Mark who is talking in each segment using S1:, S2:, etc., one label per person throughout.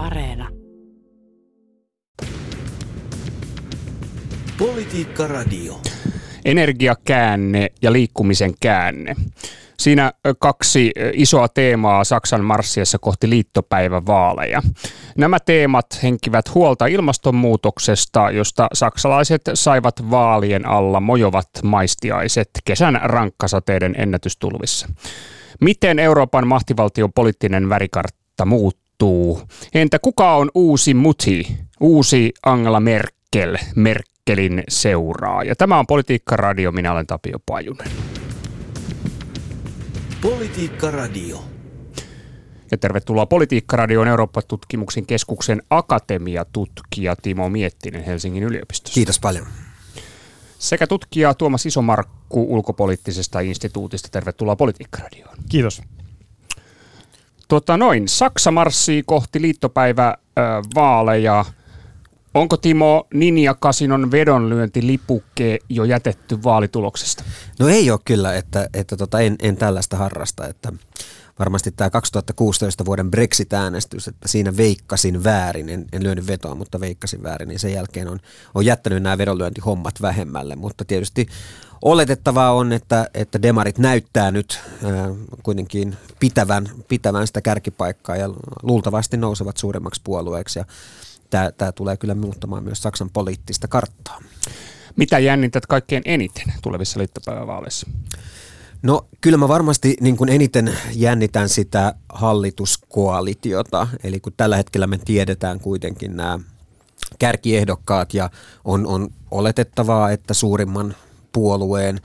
S1: Areena.
S2: Politiikka Radio.
S3: Energiakäänne ja liikkumisen käänne. Siinä kaksi isoa teemaa Saksan marssiessa kohti liittopäivävaaleja. Nämä teemat henkivät huolta ilmastonmuutoksesta, josta saksalaiset saivat vaalien alla mojovat maistiaiset kesän rankkasateiden ennätystulvissa. Miten Euroopan mahtivaltion poliittinen värikartta muuttuu? Entä kuka on uusi muti, uusi Angela Merkel, Merkelin seuraaja? Tämä on Politiikka Radio, minä olen Tapio Pajunen.
S2: Politiikka Radio.
S3: Ja tervetuloa Politiikka-radioon Eurooppa-tutkimuksen keskuksen akatemiatutkija Timo Miettinen Helsingin yliopistossa.
S4: Kiitos paljon.
S3: Sekä tutkija Tuomas Isomarkku ulkopoliittisesta instituutista. Tervetuloa Politiikka-radioon.
S5: Kiitos.
S3: Tota noin, Saksa marssii kohti liittopäivävaaleja. Onko Timo Ninja Kasinon vedonlyöntilipukke jo jätetty vaalituloksesta?
S4: No ei ole kyllä, että, että tota, en, en tällaista harrasta. Että varmasti tämä 2016 vuoden Brexit-äänestys, että siinä veikkasin väärin, en, en lyönyt vetoa, mutta veikkasin väärin, niin sen jälkeen on, on jättänyt nämä vedonlyöntihommat vähemmälle. Mutta tietysti oletettavaa on, että, että demarit näyttää nyt ää, kuitenkin pitävän, pitävän sitä kärkipaikkaa ja luultavasti nousevat suuremmaksi puolueeksi. Ja tämä, tämä tulee kyllä muuttamaan myös Saksan poliittista karttaa.
S3: Mitä jännität kaikkein eniten tulevissa liittopäivävaaleissa?
S4: No kyllä mä varmasti niin kuin eniten jännitän sitä hallituskoalitiota, eli kun tällä hetkellä me tiedetään kuitenkin nämä kärkiehdokkaat ja on, on oletettavaa, että suurimman puolueen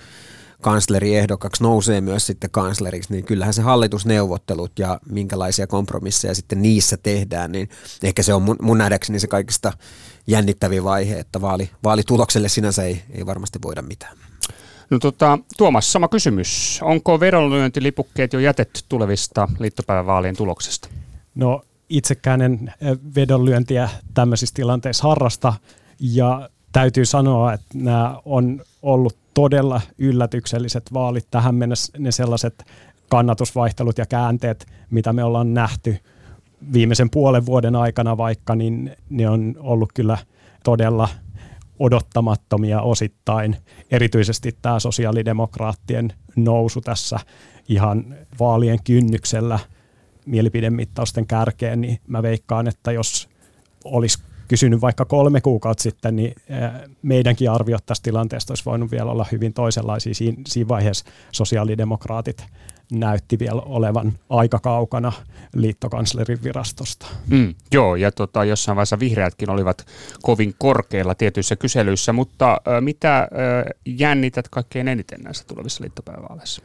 S4: kansleriehdokaksi nousee myös sitten kansleriksi, niin kyllähän se hallitusneuvottelut ja minkälaisia kompromisseja sitten niissä tehdään, niin ehkä se on mun, mun nähdäkseni se kaikista jännittävin vaihe, että vaali, vaalitulokselle sinänsä ei, ei varmasti voida mitään.
S3: No tota, Tuomas, sama kysymys. Onko vedonlyöntilipukkeet jo jätetty tulevista liittopäivävaalien tuloksesta?
S5: No itsekään en vedonlyöntiä tämmöisissä tilanteissa harrasta ja täytyy sanoa, että nämä on ollut todella yllätykselliset vaalit tähän mennessä, ne sellaiset kannatusvaihtelut ja käänteet, mitä me ollaan nähty viimeisen puolen vuoden aikana vaikka, niin ne on ollut kyllä todella odottamattomia osittain. Erityisesti tämä sosiaalidemokraattien nousu tässä ihan vaalien kynnyksellä mielipidemittausten kärkeen, niin mä veikkaan, että jos olisi kysynyt vaikka kolme kuukautta sitten, niin meidänkin arviot tästä tilanteesta olisi voinut vielä olla hyvin toisenlaisia. Siinä, siinä vaiheessa sosiaalidemokraatit näytti vielä olevan aika kaukana liittokanslerin virastosta.
S3: Mm, joo, ja tota, jossain vaiheessa vihreätkin olivat kovin korkeilla tietyissä kyselyissä, mutta äh, mitä äh, jännität kaikkein eniten näissä tulevissa liittopäivävaaleissa?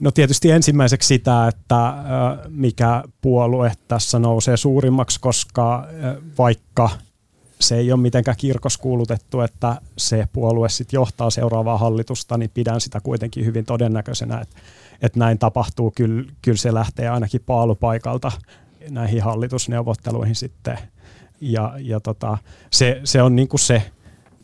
S5: No tietysti ensimmäiseksi sitä, että mikä puolue tässä nousee suurimmaksi, koska vaikka se ei ole mitenkään kirkoskuulutettu, että se puolue sitten johtaa seuraavaa hallitusta, niin pidän sitä kuitenkin hyvin todennäköisenä, että, että näin tapahtuu. Kyllä, kyllä se lähtee ainakin paalupaikalta näihin hallitusneuvotteluihin sitten. Ja, ja tota, se, se on niin kuin se,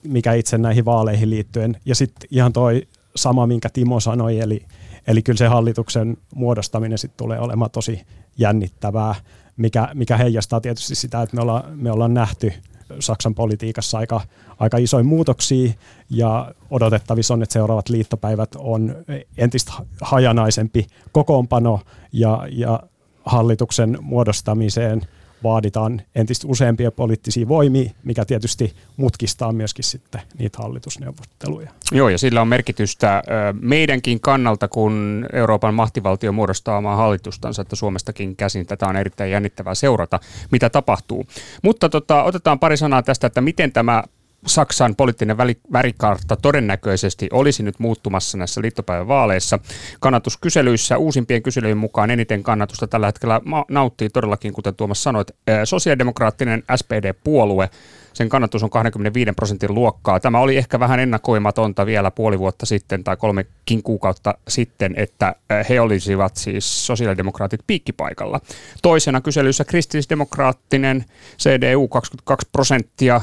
S5: mikä itse näihin vaaleihin liittyen. Ja sitten ihan toi sama, minkä Timo sanoi, eli, eli kyllä se hallituksen muodostaminen sitten tulee olemaan tosi jännittävää, mikä, mikä heijastaa tietysti sitä, että me ollaan, me ollaan nähty – Saksan politiikassa aika, aika isoja muutoksia ja odotettavissa on, että seuraavat liittopäivät on entistä hajanaisempi kokoonpano ja, ja hallituksen muodostamiseen – vaaditaan entistä useampia poliittisia voimia, mikä tietysti mutkistaa myöskin sitten niitä hallitusneuvotteluja.
S3: Joo, ja sillä on merkitystä meidänkin kannalta, kun Euroopan mahtivaltio muodostaa omaa hallitustansa, että Suomestakin käsin tätä on erittäin jännittävää seurata, mitä tapahtuu. Mutta tota, otetaan pari sanaa tästä, että miten tämä Saksan poliittinen värikartta todennäköisesti olisi nyt muuttumassa näissä liittopäivän vaaleissa. Kannatuskyselyissä uusimpien kyselyjen mukaan eniten kannatusta tällä hetkellä nauttii todellakin, kuten Tuomas sanoit, sosiaalidemokraattinen SPD-puolue sen kannatus on 25 prosentin luokkaa. Tämä oli ehkä vähän ennakoimatonta vielä puoli vuotta sitten tai kolmekin kuukautta sitten, että he olisivat siis sosiaalidemokraatit piikkipaikalla. Toisena kyselyssä kristillisdemokraattinen CDU 22 prosenttia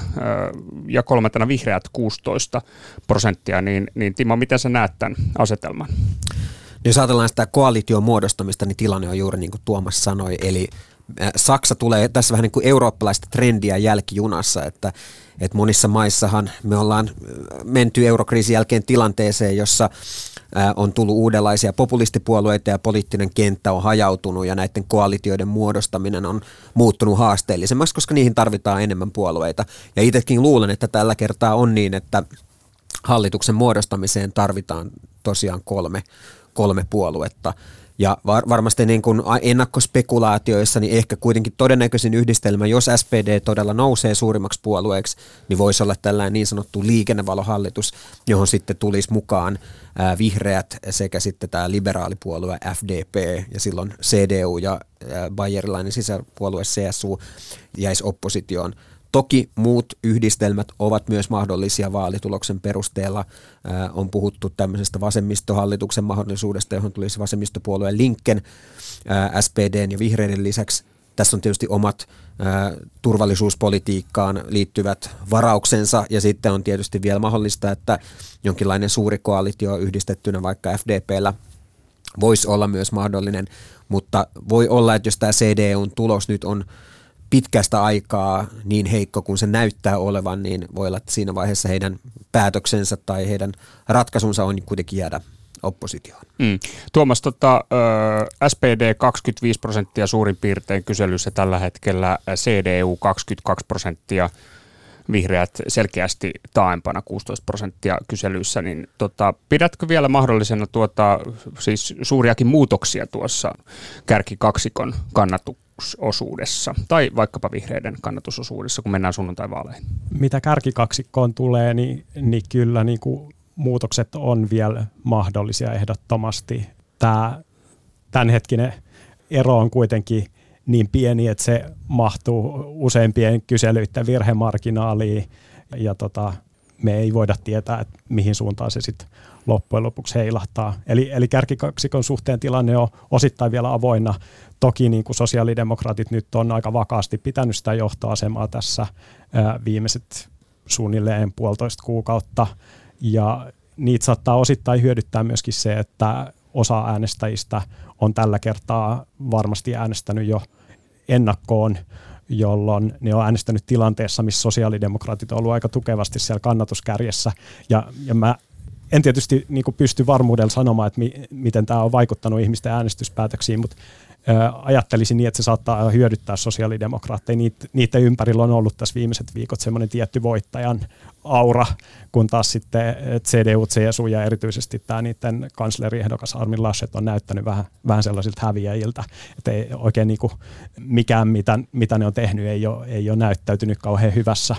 S3: ja kolmantena vihreät 16 prosenttia. Niin, niin Timo, miten sä näet tämän asetelman?
S4: Jos ajatellaan sitä koalition muodostamista, niin tilanne on juuri niin kuin Tuomas sanoi, eli Saksa tulee tässä vähän niin kuin eurooppalaista trendiä jälkijunassa, että, että monissa maissahan me ollaan menty eurokriisin jälkeen tilanteeseen, jossa on tullut uudenlaisia populistipuolueita ja poliittinen kenttä on hajautunut ja näiden koalitioiden muodostaminen on muuttunut haasteellisemmaksi, koska niihin tarvitaan enemmän puolueita. Ja itsekin luulen, että tällä kertaa on niin, että hallituksen muodostamiseen tarvitaan tosiaan kolme, kolme puoluetta. Ja var, varmasti niin kuin ennakkospekulaatioissa niin ehkä kuitenkin todennäköisin yhdistelmä, jos SPD todella nousee suurimmaksi puolueeksi, niin voisi olla tällainen niin sanottu liikennevalohallitus, johon sitten tulisi mukaan ää, vihreät sekä sitten tämä liberaalipuolue FDP ja silloin CDU ja ää, bayerilainen sisäpuolue CSU jäisi oppositioon. Toki muut yhdistelmät ovat myös mahdollisia vaalituloksen perusteella. Äh, on puhuttu tämmöisestä vasemmistohallituksen mahdollisuudesta, johon tulisi vasemmistopuolueen Linken äh, SPDn ja vihreiden lisäksi. Tässä on tietysti omat äh, turvallisuuspolitiikkaan liittyvät varauksensa ja sitten on tietysti vielä mahdollista, että jonkinlainen suuri koalitio yhdistettynä vaikka FDPllä voisi olla myös mahdollinen, mutta voi olla, että jos tämä CDUn tulos nyt on pitkästä aikaa niin heikko kuin se näyttää olevan, niin voi olla, että siinä vaiheessa heidän päätöksensä tai heidän ratkaisunsa on kuitenkin jäädä oppositioon.
S3: Mm. Tuomas, tota, SPD 25 prosenttia suurin piirtein kyselyssä tällä hetkellä, CDU 22 prosenttia, vihreät selkeästi taaempana 16 prosenttia kyselyissä, niin tota, pidätkö vielä mahdollisena tuota, siis suuriakin muutoksia tuossa kärkikaksikon kannatu, kannatusosuudessa tai vaikkapa vihreiden kannatusosuudessa, kun mennään sunnuntai-vaaleihin?
S5: Mitä kärkikaksikkoon tulee, niin, niin kyllä niin kuin muutokset on vielä mahdollisia ehdottomasti. Tämä tämänhetkinen ero on kuitenkin niin pieni, että se mahtuu useimpien kyselyiden virhemarginaaliin ja tota, me ei voida tietää, että mihin suuntaan se sitten loppujen lopuksi heilahtaa. Eli, eli kärkikaksikon suhteen tilanne on osittain vielä avoinna. Toki niin kuin sosiaalidemokraatit nyt on aika vakaasti pitänyt sitä johtoasemaa tässä ää, viimeiset suunnilleen puolitoista kuukautta. Ja niitä saattaa osittain hyödyttää myöskin se, että osa äänestäjistä on tällä kertaa varmasti äänestänyt jo ennakkoon jolloin ne on äänestänyt tilanteessa, missä sosiaalidemokraatit on ollut aika tukevasti siellä kannatuskärjessä. Ja, ja mä en tietysti niin pysty varmuudella sanomaan, että mi, miten tämä on vaikuttanut ihmisten äänestyspäätöksiin, mutta ajattelisin niin, että se saattaa hyödyttää sosiaalidemokraatteja. Niitä, niiden ympärillä on ollut tässä viimeiset viikot semmoinen tietty voittajan aura, kun taas sitten CDU, CSU ja erityisesti tämä niiden kansleriehdokas Armin Laschet on näyttänyt vähän, vähän sellaisilta häviäjiltä, että ei oikein niin kuin mikään, mitä, mitä ne on tehnyt, ei ole, ei ole näyttäytynyt kauhean hyvässä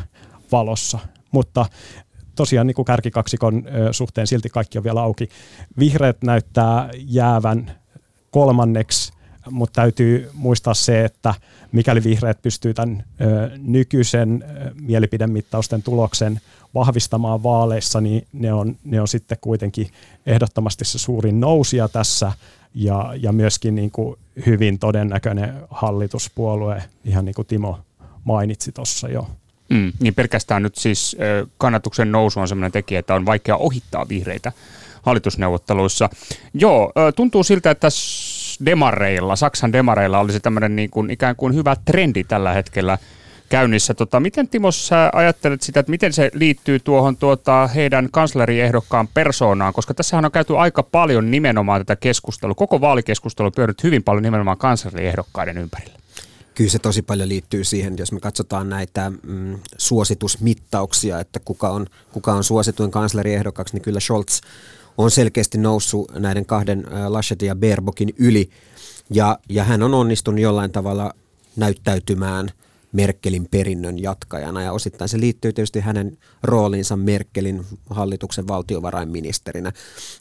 S5: valossa. Mutta tosiaan niin kärkikaksikon suhteen silti kaikki on vielä auki. Vihreät näyttää jäävän kolmanneksi mutta täytyy muistaa se, että mikäli vihreät pystyy tämän nykyisen mielipidemittausten tuloksen vahvistamaan vaaleissa, niin ne on, ne on sitten kuitenkin ehdottomasti se suurin nousija tässä ja, ja myöskin niin kuin hyvin todennäköinen hallituspuolue, ihan niin kuin Timo mainitsi tuossa jo.
S3: Mm, niin pelkästään nyt siis kannatuksen nousu on sellainen tekijä, että on vaikea ohittaa vihreitä hallitusneuvotteluissa. Joo, tuntuu siltä, että demareilla, Saksan demareilla olisi tämmöinen niin kuin ikään kuin hyvä trendi tällä hetkellä käynnissä. Tota, miten Timo sä ajattelet sitä, että miten se liittyy tuohon tuota, heidän kansleriehdokkaan persoonaan, koska tässä on käyty aika paljon nimenomaan tätä keskustelua, koko vaalikeskustelu pyörinyt hyvin paljon nimenomaan kansleriehdokkaiden ympärillä.
S4: Kyllä se tosi paljon liittyy siihen, jos me katsotaan näitä mm, suositusmittauksia, että kuka on, kuka on suosituin kansleriehdokkaksi, niin kyllä Scholz on selkeästi noussut näiden kahden Laschetin ja Baerbockin yli. Ja, ja hän on onnistunut jollain tavalla näyttäytymään Merkelin perinnön jatkajana ja osittain se liittyy tietysti hänen rooliinsa Merkelin hallituksen valtiovarainministerinä.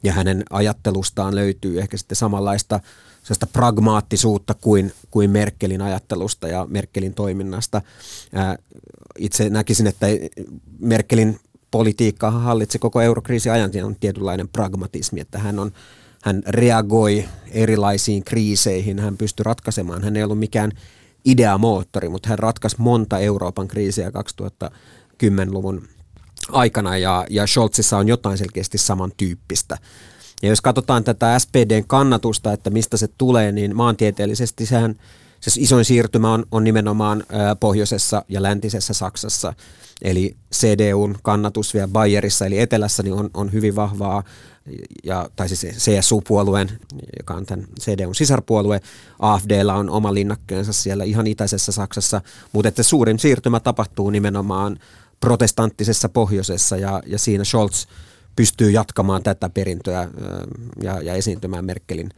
S4: Ja hänen ajattelustaan löytyy ehkä sitten samanlaista sellaista pragmaattisuutta kuin, kuin Merkelin ajattelusta ja Merkelin toiminnasta. Itse näkisin, että Merkelin politiikkaa hallitsi koko eurokriisin ajan, on tietynlainen pragmatismi, että hän, on, hän reagoi erilaisiin kriiseihin, hän pystyi ratkaisemaan, hän ei ollut mikään ideamoottori, mutta hän ratkaisi monta Euroopan kriisiä 2010-luvun aikana ja, ja Scholzissa on jotain selkeästi samantyyppistä. Ja jos katsotaan tätä SPDn kannatusta, että mistä se tulee, niin maantieteellisesti sehän se isoin siirtymä on, on nimenomaan pohjoisessa ja läntisessä Saksassa. Eli CDUn kannatus vielä Bayerissa eli etelässä niin on, on hyvin vahvaa, ja, tai siis CSU-puolueen, joka on tämän CDUn sisarpuolue. AFDllä on oma linnakkeensa siellä ihan itäisessä Saksassa, mutta että suurin siirtymä tapahtuu nimenomaan protestanttisessa pohjoisessa ja, ja siinä Scholz pystyy jatkamaan tätä perintöä ja, ja esiintymään Merkelin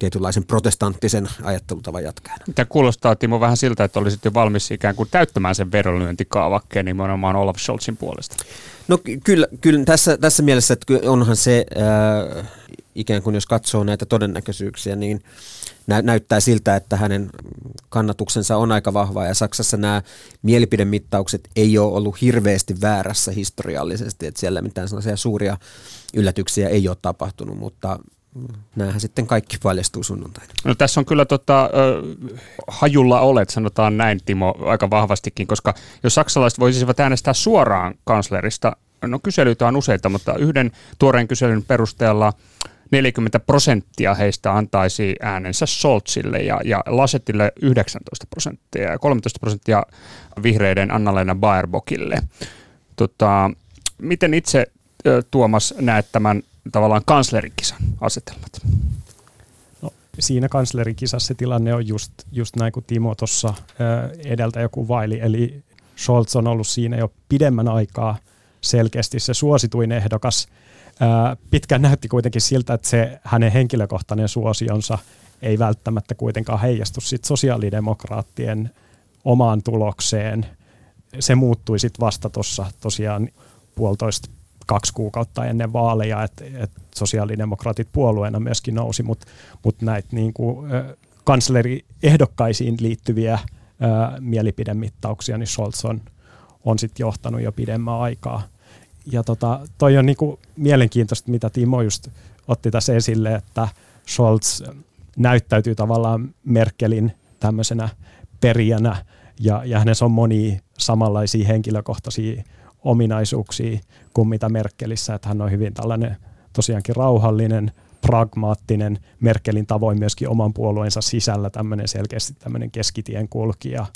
S4: tietynlaisen protestanttisen ajattelutavan jatkajana.
S3: Tämä kuulostaa Timo vähän siltä, että olisit jo valmis ikään kuin täyttämään sen vedonlyöntikaavakkeen nimenomaan Olaf Scholzin puolesta.
S4: No kyllä, kyllä tässä, tässä mielessä, että onhan se äh, ikään kuin jos katsoo näitä todennäköisyyksiä, niin nä, näyttää siltä, että hänen kannatuksensa on aika vahva ja Saksassa nämä mielipidemittaukset ei ole ollut hirveästi väärässä historiallisesti, että siellä mitään sellaisia suuria yllätyksiä ei ole tapahtunut, mutta näähän sitten kaikki paljastuu sunnuntaina.
S3: No tässä on kyllä tota, hajulla olet, sanotaan näin Timo, aika vahvastikin, koska jos saksalaiset voisivat äänestää suoraan kanslerista, no kyselyitä on useita, mutta yhden tuoreen kyselyn perusteella 40 prosenttia heistä antaisi äänensä Soltsille ja, ja Lasetille 19 prosenttia ja 13 prosenttia vihreiden Anna-Leena Baerbokille. Tota, miten itse Tuomas näet tämän tavallaan kanslerikisan asetelmat?
S5: No, siinä kanslerikisassa tilanne on just, just näin kuin Timo tuossa edeltä joku vaili, eli Scholz on ollut siinä jo pidemmän aikaa selkeästi se suosituin ehdokas. Pitkään näytti kuitenkin siltä, että se hänen henkilökohtainen suosionsa ei välttämättä kuitenkaan heijastu sit sosiaalidemokraattien omaan tulokseen. Se muuttui sitten vasta tuossa tosiaan puolitoista kaksi kuukautta ennen vaaleja, että et sosiaalidemokraatit puolueena myöskin nousi, mutta mut näitä niin kuin, kansleriehdokkaisiin liittyviä ää, mielipidemittauksia, niin Scholz on, on sitten johtanut jo pidemmän aikaa. Ja tota, toi on niinku mielenkiintoista, mitä Timo just otti tässä esille, että Scholz näyttäytyy tavallaan Merkelin tämmöisenä perijänä, ja, ja hänessä on monia samanlaisia henkilökohtaisia ominaisuuksia kuin mitä Merkelissä, että hän on hyvin tällainen tosiaankin rauhallinen, pragmaattinen, Merkelin tavoin myöskin oman puolueensa sisällä tämmöinen selkeästi tämmöinen keskitien kulkija.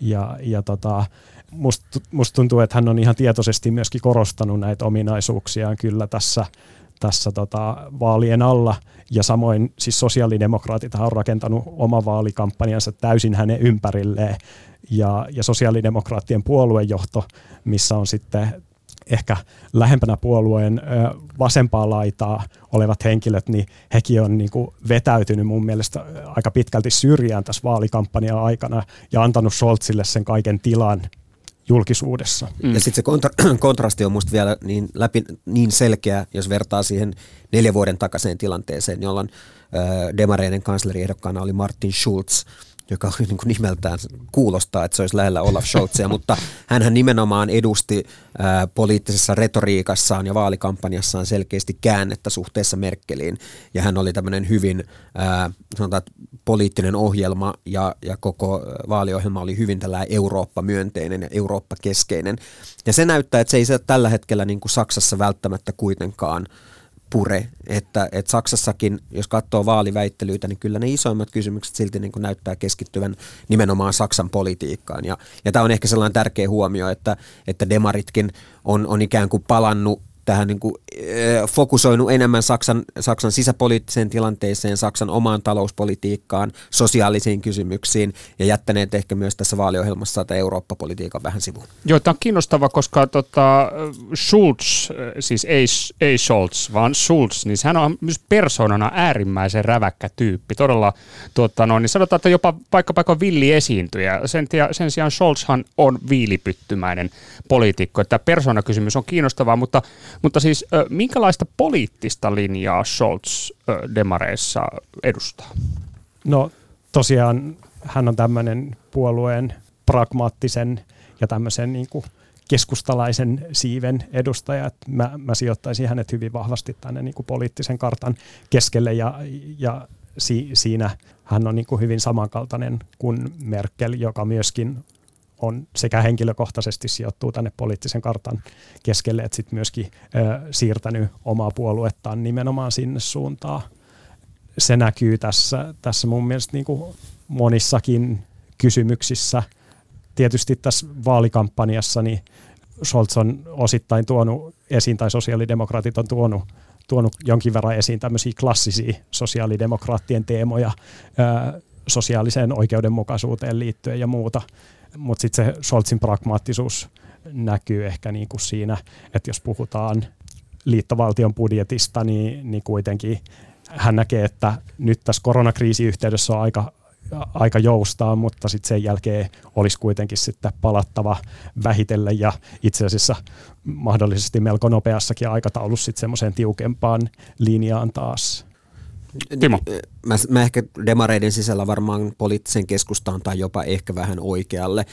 S5: Ja, ja tota, musta must tuntuu, että hän on ihan tietoisesti myöskin korostanut näitä ominaisuuksiaan kyllä tässä, tässä tota, vaalien alla. Ja samoin siis sosiaalidemokraatit on rakentanut oma vaalikampanjansa täysin hänen ympärilleen. Ja, ja sosiaalidemokraattien puoluejohto, missä on sitten ehkä lähempänä puolueen vasempaa laitaa olevat henkilöt, niin hekin on niin kuin vetäytynyt mun mielestä aika pitkälti syrjään tässä vaalikampanjan aikana ja antanut Scholzille sen kaiken tilan julkisuudessa.
S4: Mm. Ja sitten se kontra- kontrasti on musta vielä niin, läpi, niin selkeä, jos vertaa siihen neljä vuoden takaiseen tilanteeseen, jolloin äh, demareiden kansleriehdokkaana oli Martin Schulz, joka niin kuin nimeltään kuulostaa, että se olisi lähellä Olaf Scholzia, mutta hän nimenomaan edusti ää, poliittisessa retoriikassaan ja vaalikampanjassaan selkeästi käännettä suhteessa Merkeliin. Ja hän oli tämmöinen hyvin, ää, sanotaan, poliittinen ohjelma ja, ja koko vaaliohjelma oli hyvin tällä Eurooppa-myönteinen ja Eurooppa-keskeinen. Ja se näyttää, että se ei se tällä hetkellä niin kuin Saksassa välttämättä kuitenkaan – pure, että, että Saksassakin, jos katsoo vaaliväittelyitä, niin kyllä ne isoimmat kysymykset silti niin kuin näyttää keskittyvän nimenomaan Saksan politiikkaan. Ja, ja tämä on ehkä sellainen tärkeä huomio, että, että demaritkin on, on ikään kuin palannut tähän niin kuin, äh, fokusoinut enemmän Saksan, Saksan sisäpoliittiseen tilanteeseen, Saksan omaan talouspolitiikkaan, sosiaalisiin kysymyksiin ja jättäneet ehkä myös tässä vaaliohjelmassa tätä Eurooppa-politiikan vähän sivuun.
S3: Joo, tämä on kiinnostava, koska tota, Schulz, siis ei, ei Scholz, vaan Schulz, niin hän on myös persoonana äärimmäisen räväkkä tyyppi. Todella, tuota, no, niin sanotaan, että jopa paikka paikka villi esiintyjä. Sen, sen sijaan Scholzhan on viilipyttymäinen poliitikko. Tämä persoonakysymys on kiinnostava, mutta mutta siis minkälaista poliittista linjaa Scholz demareissa edustaa?
S5: No tosiaan hän on tämmöinen puolueen pragmaattisen ja tämmöisen niin kuin keskustalaisen siiven edustaja. Mä, mä sijoittaisin hänet hyvin vahvasti tänne niin kuin poliittisen kartan keskelle ja, ja si, siinä hän on niin kuin hyvin samankaltainen kuin Merkel, joka myöskin on sekä henkilökohtaisesti sijoittuu tänne poliittisen kartan keskelle, että sitten myöskin ö, siirtänyt omaa puoluettaan nimenomaan sinne suuntaan. se näkyy tässä, tässä mun mielestä niin kuin monissakin kysymyksissä. Tietysti tässä vaalikampanjassa niin Scholz on osittain tuonut esiin, tai sosiaalidemokraatit on tuonut, tuonut jonkin verran esiin tämmöisiä klassisia sosiaalidemokraattien teemoja ää, sosiaaliseen oikeudenmukaisuuteen liittyen ja muuta. Mutta sitten se Scholzin pragmaattisuus näkyy ehkä niin kuin siinä, että jos puhutaan liittovaltion budjetista, niin, niin kuitenkin hän näkee, että nyt tässä koronakriisiyhteydessä on aika, aika joustaa, mutta sitten sen jälkeen olisi kuitenkin sitten palattava vähitellen ja itse asiassa mahdollisesti melko nopeassakin aikataulussa sitten semmoiseen tiukempaan linjaan taas.
S3: Timo.
S4: Mä, mä ehkä demareiden sisällä varmaan poliittisen keskustaan tai jopa ehkä vähän oikealle.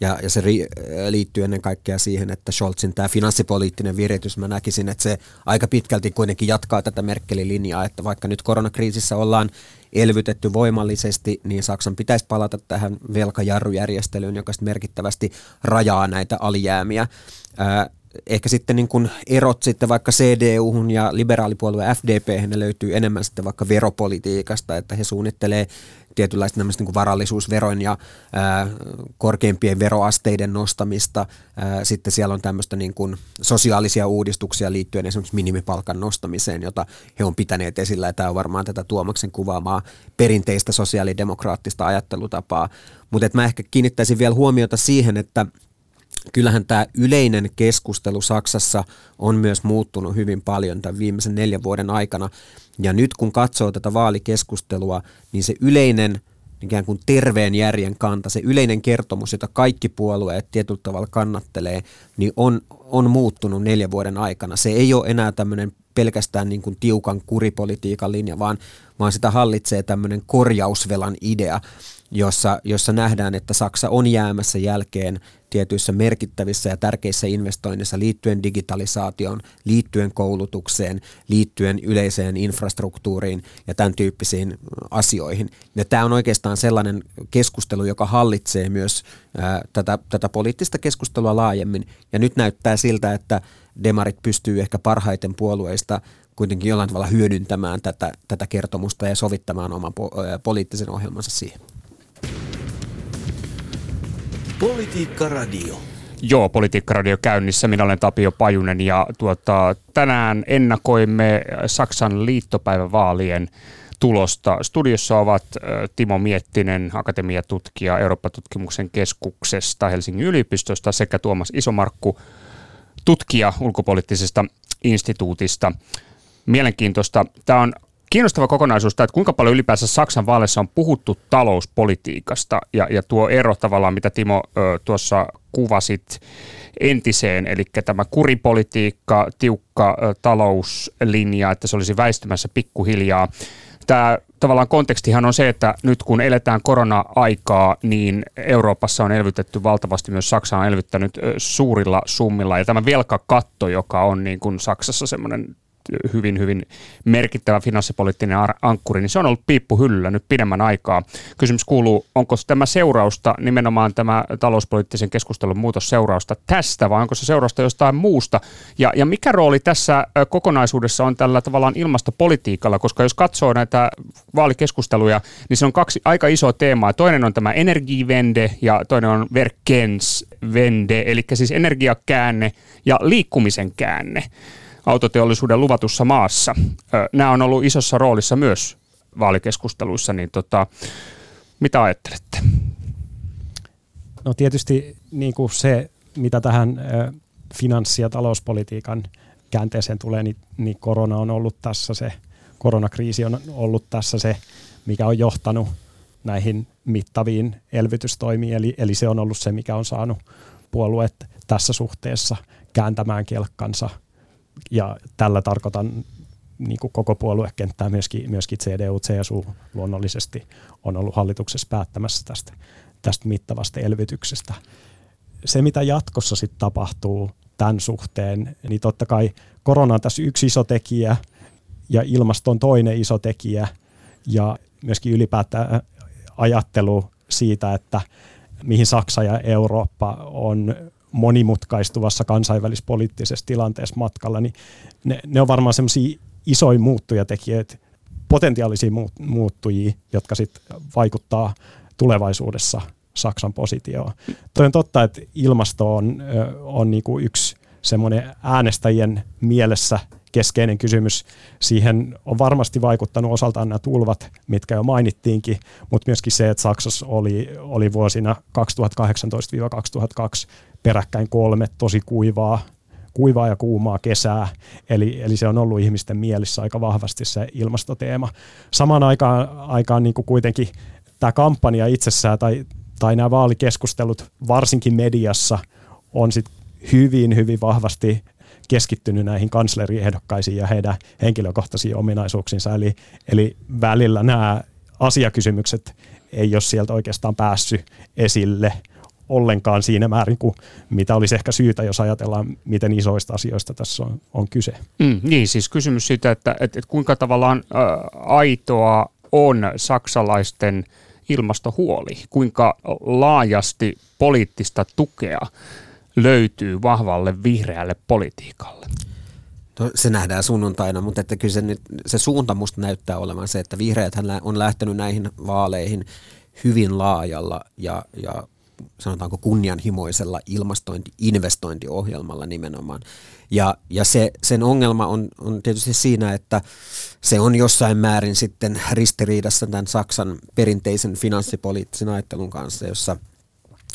S4: Ja, ja se ri, liittyy ennen kaikkea siihen, että Scholzin tämä finanssipoliittinen viritys, mä näkisin, että se aika pitkälti kuitenkin jatkaa tätä Merkelin linjaa, että vaikka nyt koronakriisissä ollaan elvytetty voimallisesti, niin Saksan pitäisi palata tähän velkajarrujärjestelyyn, joka merkittävästi rajaa näitä alijäämiä. Ää, ehkä sitten niin kuin erot sitten vaikka CDU ja liberaalipuolue FDP ne löytyy enemmän sitten vaikka veropolitiikasta, että he suunnittelee tietynlaista niin kuin varallisuusveroin ja ää, korkeimpien veroasteiden nostamista. Ää, sitten siellä on tämmöistä niin kuin sosiaalisia uudistuksia liittyen esimerkiksi minimipalkan nostamiseen, jota he on pitäneet esillä. Ja tämä on varmaan tätä Tuomaksen kuvaamaa perinteistä sosiaalidemokraattista ajattelutapaa. Mutta mä ehkä kiinnittäisin vielä huomiota siihen, että – kyllähän tämä yleinen keskustelu Saksassa on myös muuttunut hyvin paljon tämän viimeisen neljän vuoden aikana. Ja nyt kun katsoo tätä vaalikeskustelua, niin se yleinen ikään kuin terveen järjen kanta, se yleinen kertomus, jota kaikki puolueet tietyllä tavalla kannattelee, niin on, on muuttunut neljän vuoden aikana. Se ei ole enää tämmöinen pelkästään niin kuin tiukan kuripolitiikan linja, vaan, vaan sitä hallitsee tämmöinen korjausvelan idea, jossa, jossa nähdään, että Saksa on jäämässä jälkeen tietyissä merkittävissä ja tärkeissä investoinnissa liittyen digitalisaatioon, liittyen koulutukseen, liittyen yleiseen infrastruktuuriin ja tämän tyyppisiin asioihin. Ja tämä on oikeastaan sellainen keskustelu, joka hallitsee myös ää, tätä, tätä poliittista keskustelua laajemmin. Ja nyt näyttää siltä, että demarit pystyy ehkä parhaiten puolueista kuitenkin jollain tavalla hyödyntämään tätä, tätä kertomusta ja sovittamaan oman po- poliittisen ohjelmansa siihen.
S2: Politiikka Radio.
S3: Joo, Politiikka-radio käynnissä. Minä olen Tapio Pajunen ja tuota, tänään ennakoimme Saksan liittopäivävaalien tulosta. Studiossa ovat Timo Miettinen, akatemiatutkija Eurooppa-tutkimuksen keskuksesta Helsingin yliopistosta sekä Tuomas Isomarkku, tutkija ulkopoliittisesta instituutista. Mielenkiintoista. Tämä on kiinnostava kokonaisuus, että kuinka paljon ylipäänsä Saksan vaaleissa on puhuttu talouspolitiikasta ja, ja tuo ero tavallaan, mitä Timo ö, tuossa kuvasit entiseen, eli tämä kuripolitiikka, tiukka ö, talouslinja, että se olisi väistymässä pikkuhiljaa. Tämä tavallaan kontekstihan on se, että nyt kun eletään korona-aikaa, niin Euroopassa on elvytetty valtavasti, myös Saksa on elvyttänyt suurilla summilla. Ja tämä velkakatto, joka on niin kuin Saksassa semmoinen hyvin, hyvin merkittävä finanssipoliittinen ankkuri, niin se on ollut piippuhyllyllä nyt pidemmän aikaa. Kysymys kuuluu, onko tämä seurausta, nimenomaan tämä talouspoliittisen keskustelun muutos seurausta tästä, vai onko se seurausta jostain muusta? Ja, ja mikä rooli tässä kokonaisuudessa on tällä tavallaan ilmastopolitiikalla, koska jos katsoo näitä vaalikeskusteluja, niin se on kaksi aika isoa teemaa. Toinen on tämä energivende ja toinen on verkensvende, eli siis energiakäänne ja liikkumisen käänne autoteollisuuden luvatussa maassa. Nämä on ollut isossa roolissa myös vaalikeskusteluissa, niin tota, mitä ajattelette?
S5: No tietysti niin kuin se, mitä tähän finanssi- ja talouspolitiikan käänteeseen tulee, niin, niin korona on ollut tässä se, koronakriisi on ollut tässä se, mikä on johtanut näihin mittaviin elvytystoimiin, eli, eli se on ollut se, mikä on saanut puolueet tässä suhteessa kääntämään kelkkansa – ja tällä tarkoitan niin kuin koko puoluekenttää, myöskin, myöskin CDU, CSU luonnollisesti on ollut hallituksessa päättämässä tästä, tästä mittavasta elvytyksestä. Se, mitä jatkossa sitten tapahtuu tämän suhteen, niin totta kai korona on tässä yksi iso tekijä ja ilmasto on toinen iso tekijä ja myöskin ylipäätään ajattelu siitä, että mihin Saksa ja Eurooppa on monimutkaistuvassa kansainvälispoliittisessa tilanteessa matkalla, niin ne, ne on varmaan semmoisia isoja muuttujatekijöitä potentiaalisia muuttujia, jotka sitten vaikuttaa tulevaisuudessa Saksan positioon. Toi on totta, että ilmasto on, on niinku yksi semmoinen äänestäjien mielessä keskeinen kysymys. Siihen on varmasti vaikuttanut osaltaan nämä tulvat, mitkä jo mainittiinkin, mutta myöskin se, että Saksassa oli, oli vuosina 2018-2002 peräkkäin kolme tosi kuivaa kuivaa ja kuumaa kesää, eli, eli se on ollut ihmisten mielissä aika vahvasti se ilmastoteema. Samaan aikaan, aikaan niin kuin kuitenkin tämä kampanja itsessään tai, tai nämä vaalikeskustelut varsinkin mediassa on sit hyvin, hyvin vahvasti keskittynyt näihin kansleriehdokkaisiin ja heidän henkilökohtaisiin ominaisuuksinsa. Eli, eli välillä nämä asiakysymykset ei ole sieltä oikeastaan päässyt esille ollenkaan siinä määrin kuin mitä olisi ehkä syytä, jos ajatellaan, miten isoista asioista tässä on, on kyse.
S3: Mm, niin, siis kysymys siitä, että, että, että kuinka tavallaan ä, aitoa on saksalaisten ilmastohuoli, kuinka laajasti poliittista tukea löytyy vahvalle vihreälle politiikalle?
S4: No, se nähdään sunnuntaina, mutta että kyllä se, nyt, se suunta musta näyttää olevan se, että vihreät on lähtenyt näihin vaaleihin hyvin laajalla ja, ja sanotaanko kunnianhimoisella ilmastointi-investointiohjelmalla nimenomaan. Ja, ja se, sen ongelma on, on tietysti siinä, että se on jossain määrin sitten ristiriidassa tämän Saksan perinteisen finanssipoliittisen ajattelun kanssa, jossa –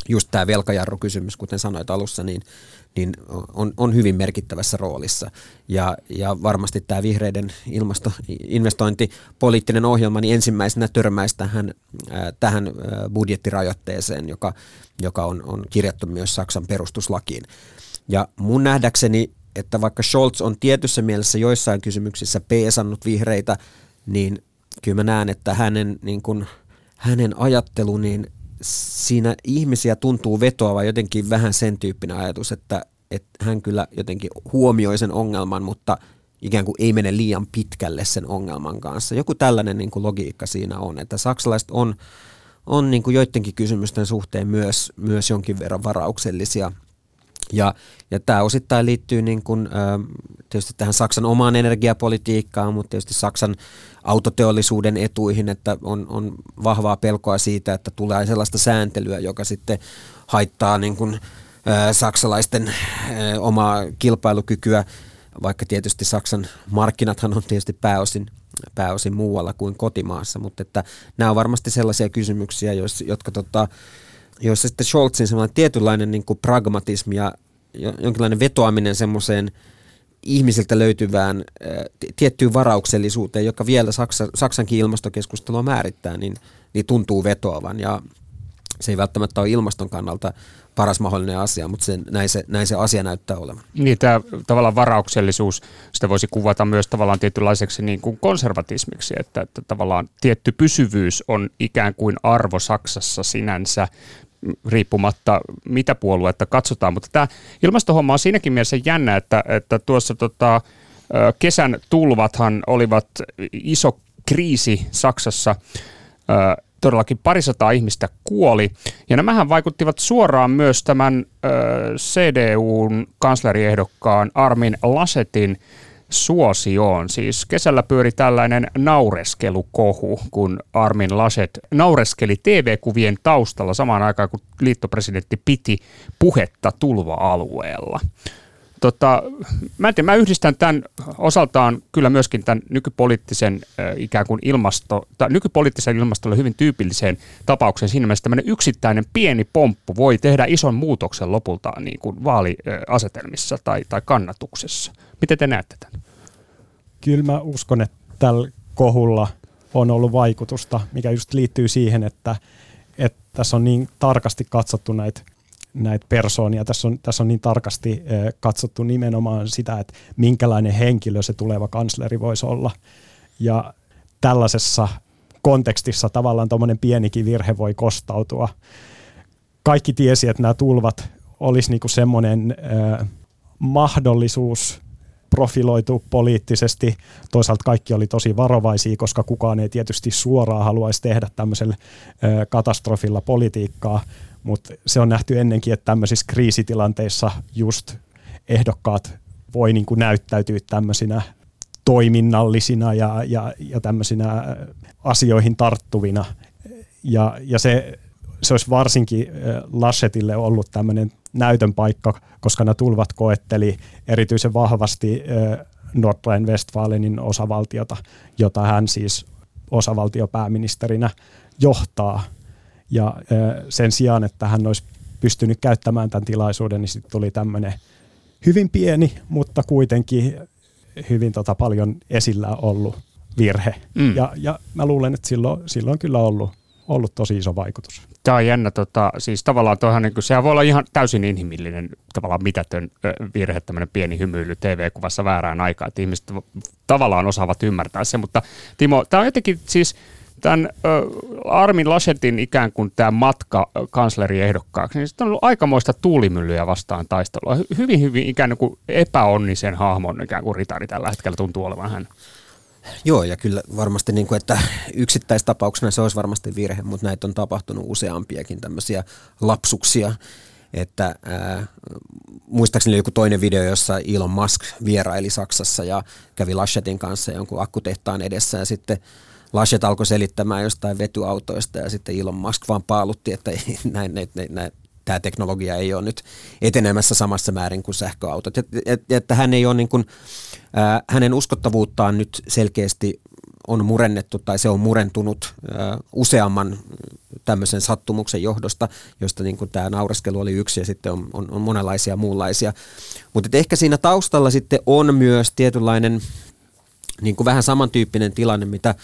S4: just tämä velkajarrukysymys, kuten sanoit alussa, niin, niin on, on hyvin merkittävässä roolissa. Ja, ja varmasti tämä vihreiden ilmasto, investointipoliittinen ohjelma niin ensimmäisenä törmäisi tähän, äh, tähän äh, budjettirajoitteeseen, joka, joka on, on kirjattu myös Saksan perustuslakiin. Ja mun nähdäkseni, että vaikka Scholz on tietyssä mielessä joissain kysymyksissä peesannut vihreitä, niin kyllä mä näen, että hänen, niin kun, hänen ajattelu niin siinä ihmisiä tuntuu vetoava jotenkin vähän sen tyyppinen ajatus, että, että hän kyllä jotenkin huomioi sen ongelman, mutta ikään kuin ei mene liian pitkälle sen ongelman kanssa. Joku tällainen niin kuin logiikka siinä on, että saksalaiset on, on niin kuin joidenkin kysymysten suhteen myös, myös jonkin verran varauksellisia. Ja, ja tämä osittain liittyy niin kuin, tietysti tähän Saksan omaan energiapolitiikkaan, mutta tietysti Saksan autoteollisuuden etuihin, että on, on vahvaa pelkoa siitä, että tulee sellaista sääntelyä, joka sitten haittaa niin kuin, saksalaisten omaa kilpailukykyä, vaikka tietysti Saksan markkinathan on tietysti pääosin, pääosin muualla kuin kotimaassa, mutta että nämä on varmasti sellaisia kysymyksiä, jos, jotka tota, joissa sitten Scholzin sellainen tietynlainen niin kuin pragmatismi ja jonkinlainen vetoaminen semmoiseen ihmisiltä löytyvään tiettyyn varauksellisuuteen, joka vielä Saksa, Saksankin ilmastokeskustelua määrittää, niin, niin tuntuu vetoavan. Ja se ei välttämättä ole ilmaston kannalta paras mahdollinen asia, mutta sen, näin, se, näin se asia näyttää olevan.
S3: Niin, tämä tavallaan varauksellisuus, sitä voisi kuvata myös tavallaan tietynlaiseksi niin kuin konservatismiksi, että, että tavallaan tietty pysyvyys on ikään kuin arvo Saksassa sinänsä, riippumatta mitä puoluetta katsotaan. Mutta tämä ilmastohomma on siinäkin mielessä jännä, että, että tuossa tota, kesän tulvathan olivat iso kriisi Saksassa. Todellakin parisataa ihmistä kuoli. Ja nämähän vaikuttivat suoraan myös tämän CDUn kansleriehdokkaan Armin Lasetin suosioon. Siis kesällä pyöri tällainen naureskelukohu, kun Armin Laschet naureskeli TV-kuvien taustalla samaan aikaan, kun liittopresidentti piti puhetta tulva-alueella. Tota, mä, en tiedä, mä yhdistän tämän osaltaan kyllä myöskin tämän nykypoliittisen äh, ikään kuin ilmasto, tai nykypoliittisen ilmastolle hyvin tyypilliseen tapaukseen siinä mielessä tämmöinen yksittäinen pieni pomppu voi tehdä ison muutoksen lopulta niin kuin vaaliasetelmissa tai, tai kannatuksessa. Miten te näette tämän?
S5: Kyllä mä uskon, että tällä kohulla on ollut vaikutusta, mikä just liittyy siihen, että, että tässä on niin tarkasti katsottu näitä näitä persoonia. Tässä on, tässä on niin tarkasti katsottu nimenomaan sitä, että minkälainen henkilö se tuleva kansleri voisi olla. Ja tällaisessa kontekstissa tavallaan tuommoinen pienikin virhe voi kostautua. Kaikki tiesi, että nämä tulvat olisi niinku semmoinen äh, mahdollisuus profiloitu poliittisesti. Toisaalta kaikki oli tosi varovaisia, koska kukaan ei tietysti suoraan haluaisi tehdä tämmöisellä katastrofilla politiikkaa, mutta se on nähty ennenkin, että tämmöisissä kriisitilanteissa just ehdokkaat voi niin kuin näyttäytyä tämmöisinä toiminnallisina ja, ja, ja tämmöisinä asioihin tarttuvina. Ja, ja se, se olisi varsinkin Laschetille ollut tämmöinen näytön paikka, koska nämä tulvat koetteli erityisen vahvasti Nordrhein-Westfalenin osavaltiota, jota hän siis osavaltiopääministerinä johtaa. Ja sen sijaan, että hän olisi pystynyt käyttämään tämän tilaisuuden, niin sitten tuli tämmöinen hyvin pieni, mutta kuitenkin hyvin tota paljon esillä ollut virhe. Mm. Ja, ja mä luulen, että silloin, silloin on kyllä ollut, ollut tosi iso vaikutus.
S3: Tämä on jännä, tota, siis tavallaan toihan, niin kuin, sehän voi olla ihan täysin inhimillinen, tavallaan mitätön virhe, tämmöinen pieni hymyily TV-kuvassa väärään aikaan, että ihmiset tavallaan osaavat ymmärtää se, mutta Timo, tämä on jotenkin siis, tämän Armin Laschetin ikään kuin tämä matka kansleriehdokkaaksi, niin sitten on ollut aikamoista tuulimyllyä vastaan taistelua. Hyvin, hyvin ikään kuin epäonnisen hahmon ikään kuin ritari tällä hetkellä tuntuu olevan hän.
S4: Joo, ja kyllä varmasti, niin kuin, että yksittäistapauksena se olisi varmasti virhe, mutta näitä on tapahtunut useampiakin tämmöisiä lapsuksia. Että ää, muistaakseni joku toinen video, jossa Elon Musk vieraili Saksassa ja kävi Laschetin kanssa jonkun akkutehtaan edessä ja sitten Laschet alkoi selittämään jostain vetyautoista ja sitten Elon Musk vaan paalutti, että näin, näin, näin, näin, tämä teknologia ei ole nyt etenemässä samassa määrin kuin sähköautot. Et, et, että hän ei ole niin kuin, äh, hänen uskottavuuttaan nyt selkeästi on murennettu tai se on murentunut äh, useamman tämmöisen sattumuksen johdosta, josta niin tämä naureskelu oli yksi ja sitten on, on, on monenlaisia muunlaisia. Mutta ehkä siinä taustalla sitten on myös tietynlainen niin kuin vähän samantyyppinen tilanne, mitä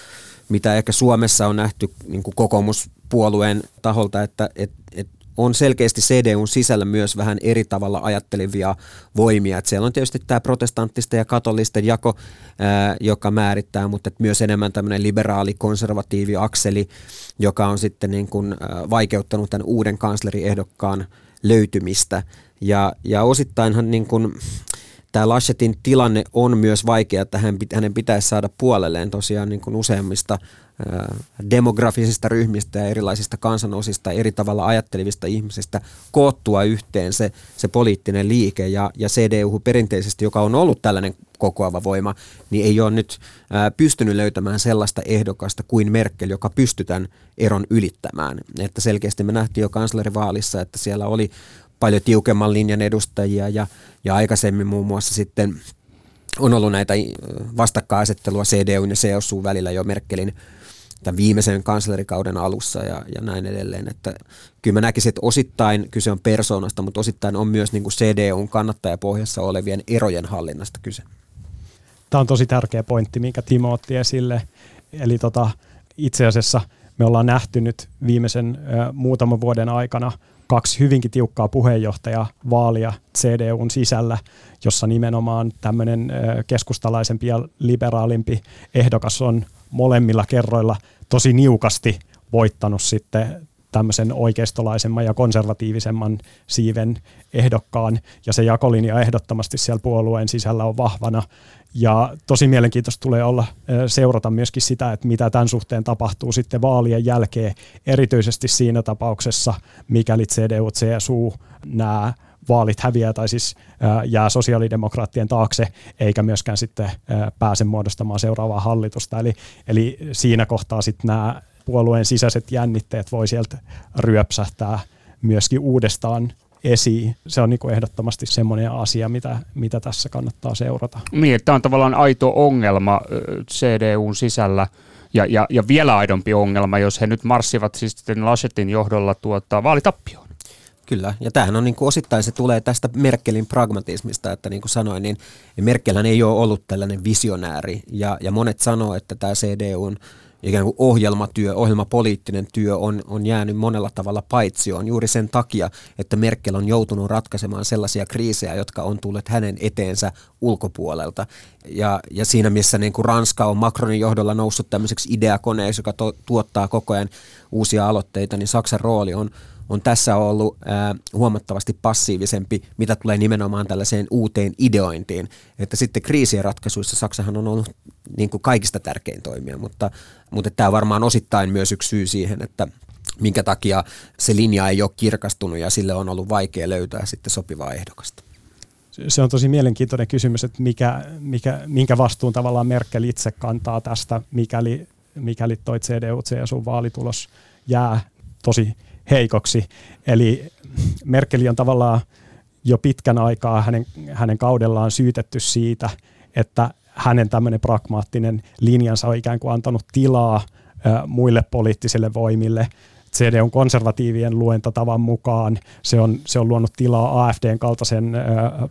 S4: mitä ehkä Suomessa on nähty niin kuin kokoomuspuolueen taholta, että et, et on selkeästi CDUn sisällä myös vähän eri tavalla ajattelevia voimia. Et siellä on tietysti tämä protestanttisten ja katolisten jako, ää, joka määrittää, mutta myös enemmän tämmöinen liberaali-konservatiivi akseli, joka on sitten niin kuin, ää, vaikeuttanut tämän uuden kansleriehdokkaan löytymistä. Ja, ja osittainhan niin kuin, tämä Laschetin tilanne on myös vaikea, että hän, hänen pitäisi saada puolelleen tosiaan niin kuin useimmista demografisista ryhmistä ja erilaisista kansanosista, eri tavalla ajattelevista ihmisistä koottua yhteen se, se poliittinen liike. Ja, ja CDU perinteisesti, joka on ollut tällainen kokoava voima, niin ei ole nyt pystynyt löytämään sellaista ehdokasta kuin Merkel, joka pystytään eron ylittämään. Että selkeästi me nähtiin jo kanslerivaalissa, että siellä oli paljon tiukemman linjan edustajia ja, ja aikaisemmin muun muassa sitten on ollut näitä vastakkainasettelua CDU ja CSU välillä jo Merkelin tämän viimeisen kanslerikauden alussa ja, ja näin edelleen. Että kyllä mä näkisin, että osittain kyse on persoonasta, mutta osittain on myös niin kuin CDUn kannattajapohjassa olevien erojen hallinnasta kyse.
S5: Tämä on tosi tärkeä pointti, minkä Timo otti esille. Eli tota, itse asiassa me ollaan nähty nyt viimeisen ö, muutaman vuoden aikana – kaksi hyvinkin tiukkaa puheenjohtajavaalia CDUn sisällä, jossa nimenomaan tämmöinen keskustalaisempi ja liberaalimpi ehdokas on molemmilla kerroilla tosi niukasti voittanut sitten tämmöisen oikeistolaisemman ja konservatiivisemman siiven ehdokkaan, ja se jakolinja ehdottomasti siellä puolueen sisällä on vahvana, ja tosi mielenkiintoista tulee olla seurata myöskin sitä, että mitä tämän suhteen tapahtuu sitten vaalien jälkeen, erityisesti siinä tapauksessa, mikäli CDU, CSU, nämä vaalit häviää tai siis jää sosiaalidemokraattien taakse, eikä myöskään sitten pääse muodostamaan seuraavaa hallitusta. Eli, eli siinä kohtaa sitten nämä puolueen sisäiset jännitteet voi sieltä ryöpsähtää myöskin uudestaan esiin. Se on niin ehdottomasti semmoinen asia, mitä, mitä tässä kannattaa seurata.
S3: Niin, tämä on tavallaan aito ongelma CDUn sisällä. Ja, ja, ja vielä aidompi ongelma, jos he nyt marssivat siis Laschetin johdolla tuota, vaalitappioon.
S4: Kyllä, ja tämähän on niin kuin osittain se tulee tästä Merkelin pragmatismista, että niin kuin sanoin, niin Merkelhän ei ole ollut tällainen visionääri, ja, ja monet sanoo, että tämä CDUn ikään kuin ohjelmatyö, ohjelmapoliittinen työ on, on jäänyt monella tavalla paitsioon juuri sen takia, että Merkel on joutunut ratkaisemaan sellaisia kriisejä, jotka on tulleet hänen eteensä ulkopuolelta. Ja, ja siinä, missä niin kuin Ranska on Macronin johdolla noussut tämmöiseksi ideakoneeksi, joka to, tuottaa koko ajan uusia aloitteita, niin Saksan rooli on, on tässä ollut ää, huomattavasti passiivisempi, mitä tulee nimenomaan tällaiseen uuteen ideointiin. Että sitten kriisien ratkaisuissa Saksahan on ollut niin kuin kaikista tärkein toimija, mutta, mutta tämä on varmaan osittain myös yksi syy siihen, että minkä takia se linja ei ole kirkastunut ja sille on ollut vaikea löytää sitten sopivaa ehdokasta.
S5: se on tosi mielenkiintoinen kysymys, että mikä, mikä, minkä vastuun tavallaan Merkel itse kantaa tästä, mikäli, mikäli toi CDU-CSU vaalitulos jää tosi heikoksi. Eli Merkeli on tavallaan jo pitkän aikaa hänen, hänen kaudellaan syytetty siitä, että hänen tämmöinen pragmaattinen linjansa on ikään kuin antanut tilaa muille poliittisille voimille. CDUn konservatiivien luentatavan mukaan se on, se on luonut tilaa AFDn kaltaisen ö,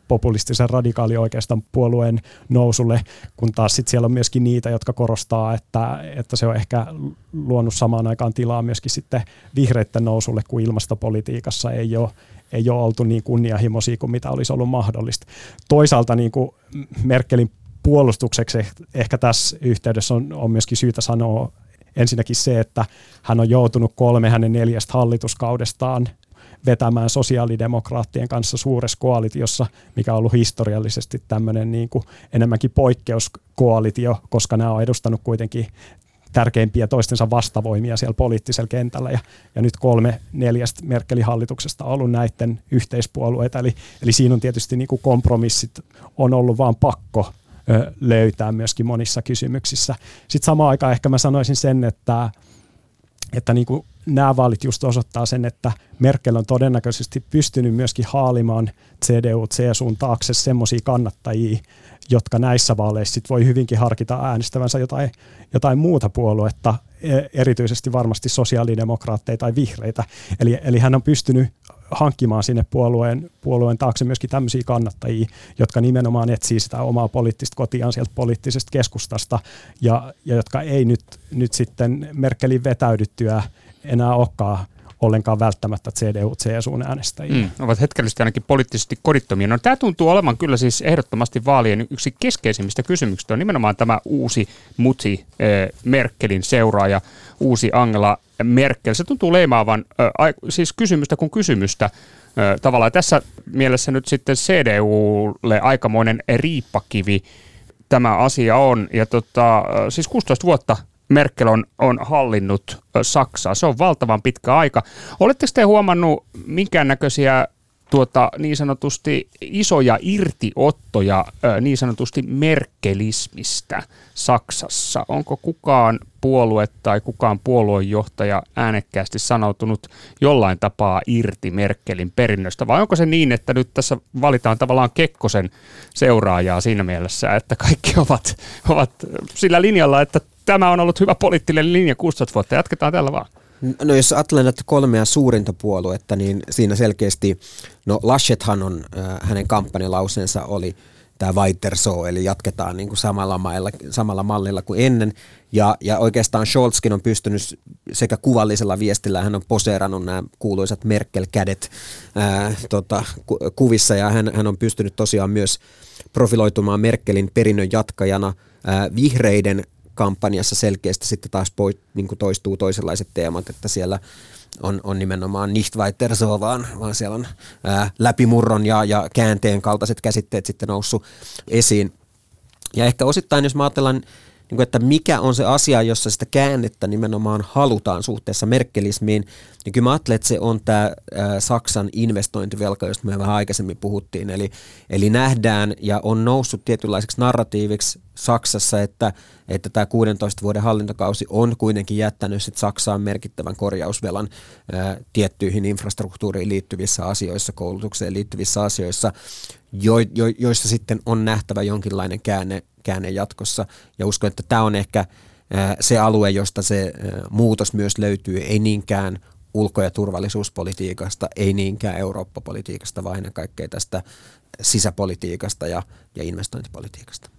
S5: populistisen radikaalioikeiston puolueen nousulle, kun taas sit siellä on myöskin niitä, jotka korostaa, että, että se on ehkä luonut samaan aikaan tilaa myöskin sitten vihreiden nousulle, kun ilmastopolitiikassa ei ole ei ole oltu niin kunnianhimoisia kuin mitä olisi ollut mahdollista. Toisaalta niin kuin Merkelin puolustukseksi ehkä tässä yhteydessä on, on myöskin syytä sanoa ensinnäkin se, että hän on joutunut kolme hänen neljästä hallituskaudestaan vetämään sosiaalidemokraattien kanssa suuressa koalitiossa, mikä on ollut historiallisesti tämmöinen niin kuin enemmänkin poikkeuskoalitio, koska nämä on edustanut kuitenkin tärkeimpiä toistensa vastavoimia siellä poliittisella kentällä. Ja, ja nyt kolme neljästä Merkelin hallituksesta on ollut näiden yhteispuolueita. Eli, eli siinä on tietysti niin kuin kompromissit on ollut vaan pakko löytää myöskin monissa kysymyksissä. Sitten samaan aikaan ehkä mä sanoisin sen, että, että niin kuin nämä vaalit just osoittaa sen, että Merkel on todennäköisesti pystynyt myöskin haalimaan CDU, CSUn taakse semmoisia kannattajia, jotka näissä vaaleissa sit voi hyvinkin harkita äänestävänsä jotain, jotain muuta puoluetta, e, erityisesti varmasti sosiaalidemokraatteja tai vihreitä. Eli, eli hän on pystynyt hankkimaan sinne puolueen, puolueen taakse myöskin tämmöisiä kannattajia, jotka nimenomaan etsii sitä omaa poliittista kotiaan sieltä poliittisesta keskustasta ja, ja jotka ei nyt, nyt sitten Merkelin vetäydyttyä enää olekaan ollenkaan välttämättä CDU, CSUn äänestäjiä. Mm,
S3: ovat hetkellisesti ainakin poliittisesti kodittomia. No, tämä tuntuu olevan kyllä siis ehdottomasti vaalien yksi keskeisimmistä kysymyksistä on nimenomaan tämä uusi mutsi äh, Merkelin seuraaja, uusi Angela Merkel. Se tuntuu leimaavan siis kysymystä kuin kysymystä. Tavallaan tässä mielessä nyt sitten CDUlle aikamoinen riippakivi tämä asia on. Ja tota, siis 16 vuotta Merkel on, on hallinnut Saksaa. Se on valtavan pitkä aika. Oletteko te huomannut minkäännäköisiä tuota, niin sanotusti isoja irtiottoja niin sanotusti merkelismistä Saksassa? Onko kukaan puolue tai kukaan puoluejohtaja äänekkäästi sanoutunut jollain tapaa irti Merkelin perinnöstä, vai onko se niin, että nyt tässä valitaan tavallaan Kekkosen seuraajaa siinä mielessä, että kaikki ovat, ovat sillä linjalla, että tämä on ollut hyvä poliittinen linja 16 vuotta. Jatketaan tällä vaan.
S4: No jos ajattelen että kolmea suurinta puoluetta, niin siinä selkeästi, no Laschethan on, äh, hänen kampanjalauseensa oli tämä Weiter so, eli jatketaan niin kuin samalla, mailla, samalla mallilla kuin ennen. Ja, ja oikeastaan Scholzkin on pystynyt sekä kuvallisella viestillä, hän on poseerannut nämä kuuluisat Merkel-kädet ää, äh, tota, ku, kuvissa, ja hän, hän on pystynyt tosiaan myös profiloitumaan Merkelin perinnön jatkajana. Ää, äh, vihreiden kampanjassa selkeästi sitten taas pois, niin kuin toistuu toisenlaiset teemat, että siellä on, on nimenomaan nicht weiter so, vaan, vaan siellä on ää, läpimurron ja, ja käänteen kaltaiset käsitteet sitten noussut esiin. Ja ehkä osittain, jos mä ajatellaan niin kuin, että mikä on se asia, jossa sitä käännettä nimenomaan halutaan suhteessa merkelismiin, niin kyllä mä ajattelen, että se on tämä Saksan investointivelka, josta me vähän aikaisemmin puhuttiin. Eli, eli nähdään ja on noussut tietynlaiseksi narratiiviksi Saksassa, että, että tämä 16 vuoden hallintokausi on kuitenkin jättänyt sit Saksaan merkittävän korjausvelan ää, tiettyihin infrastruktuuriin liittyvissä asioissa, koulutukseen liittyvissä asioissa, jo, jo, joissa sitten on nähtävä jonkinlainen käänne käänne jatkossa. Ja uskon, että tämä on ehkä se alue, josta se muutos myös löytyy, ei niinkään ulko- ja turvallisuuspolitiikasta, ei niinkään Eurooppa-politiikasta, vaan ennen kaikkea tästä sisäpolitiikasta ja, ja investointipolitiikasta.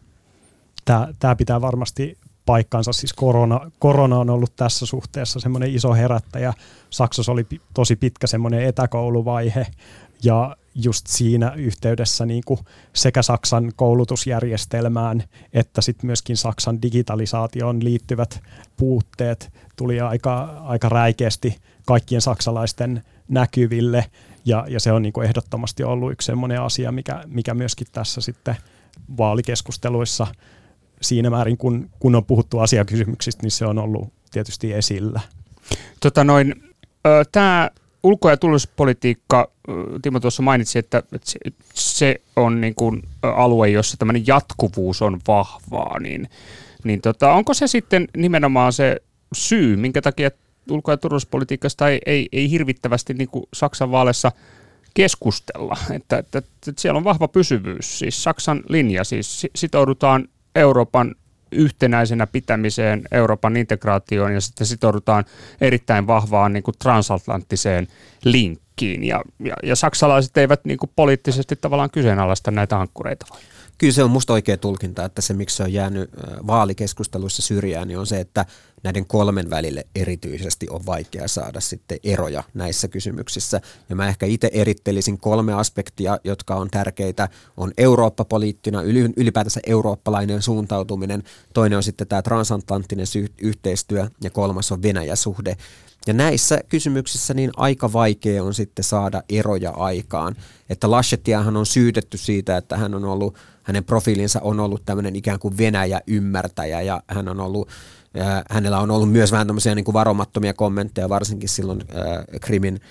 S5: Tämä, tämä pitää varmasti paikkansa. Siis korona, korona on ollut tässä suhteessa semmoinen iso herättäjä. Saksassa oli tosi pitkä semmoinen etäkouluvaihe ja just siinä yhteydessä niin kuin sekä Saksan koulutusjärjestelmään että sitten myöskin Saksan digitalisaatioon liittyvät puutteet tuli aika, aika räikeästi kaikkien saksalaisten näkyville ja, ja se on niin kuin ehdottomasti ollut yksi sellainen asia, mikä, mikä myöskin tässä sitten vaalikeskusteluissa siinä määrin, kun, kun on puhuttu asiakysymyksistä, niin se on ollut tietysti esillä.
S3: Tota noin, tämä ulko- ja turvallisuuspolitiikka, Timo tuossa mainitsi, että, se on niin kuin alue, jossa tämmöinen jatkuvuus on vahvaa, niin, niin tota, onko se sitten nimenomaan se syy, minkä takia ulko- ja turvallisuuspolitiikasta ei, ei, ei hirvittävästi niin kuin Saksan vaaleissa keskustella, että, että, että siellä on vahva pysyvyys, siis Saksan linja, siis sitoudutaan Euroopan yhtenäisenä pitämiseen, Euroopan integraatioon ja sitten sitoudutaan erittäin vahvaan niin kuin transatlanttiseen linkkiin. Ja, ja, ja saksalaiset eivät niin kuin poliittisesti tavallaan kyseenalaista näitä ankkureita?
S4: Kyllä se on musta oikea tulkinta, että se miksi se on jäänyt vaalikeskusteluissa syrjään, niin on se, että näiden kolmen välille erityisesti on vaikea saada sitten eroja näissä kysymyksissä. Ja mä ehkä itse erittelisin kolme aspektia, jotka on tärkeitä. On Eurooppa-poliittina, ylipäätänsä eurooppalainen suuntautuminen. Toinen on sitten tämä transatlanttinen yhteistyö ja kolmas on Venäjä-suhde. Ja näissä kysymyksissä niin aika vaikea on sitten saada eroja aikaan. Että Laschettiahan on syytetty siitä, että hän on ollut, hänen profiilinsa on ollut tämmöinen ikään kuin Venäjä-ymmärtäjä ja hän on ollut hänellä on ollut myös vähän tämmöisiä niin kuin varomattomia kommentteja, varsinkin silloin Krimin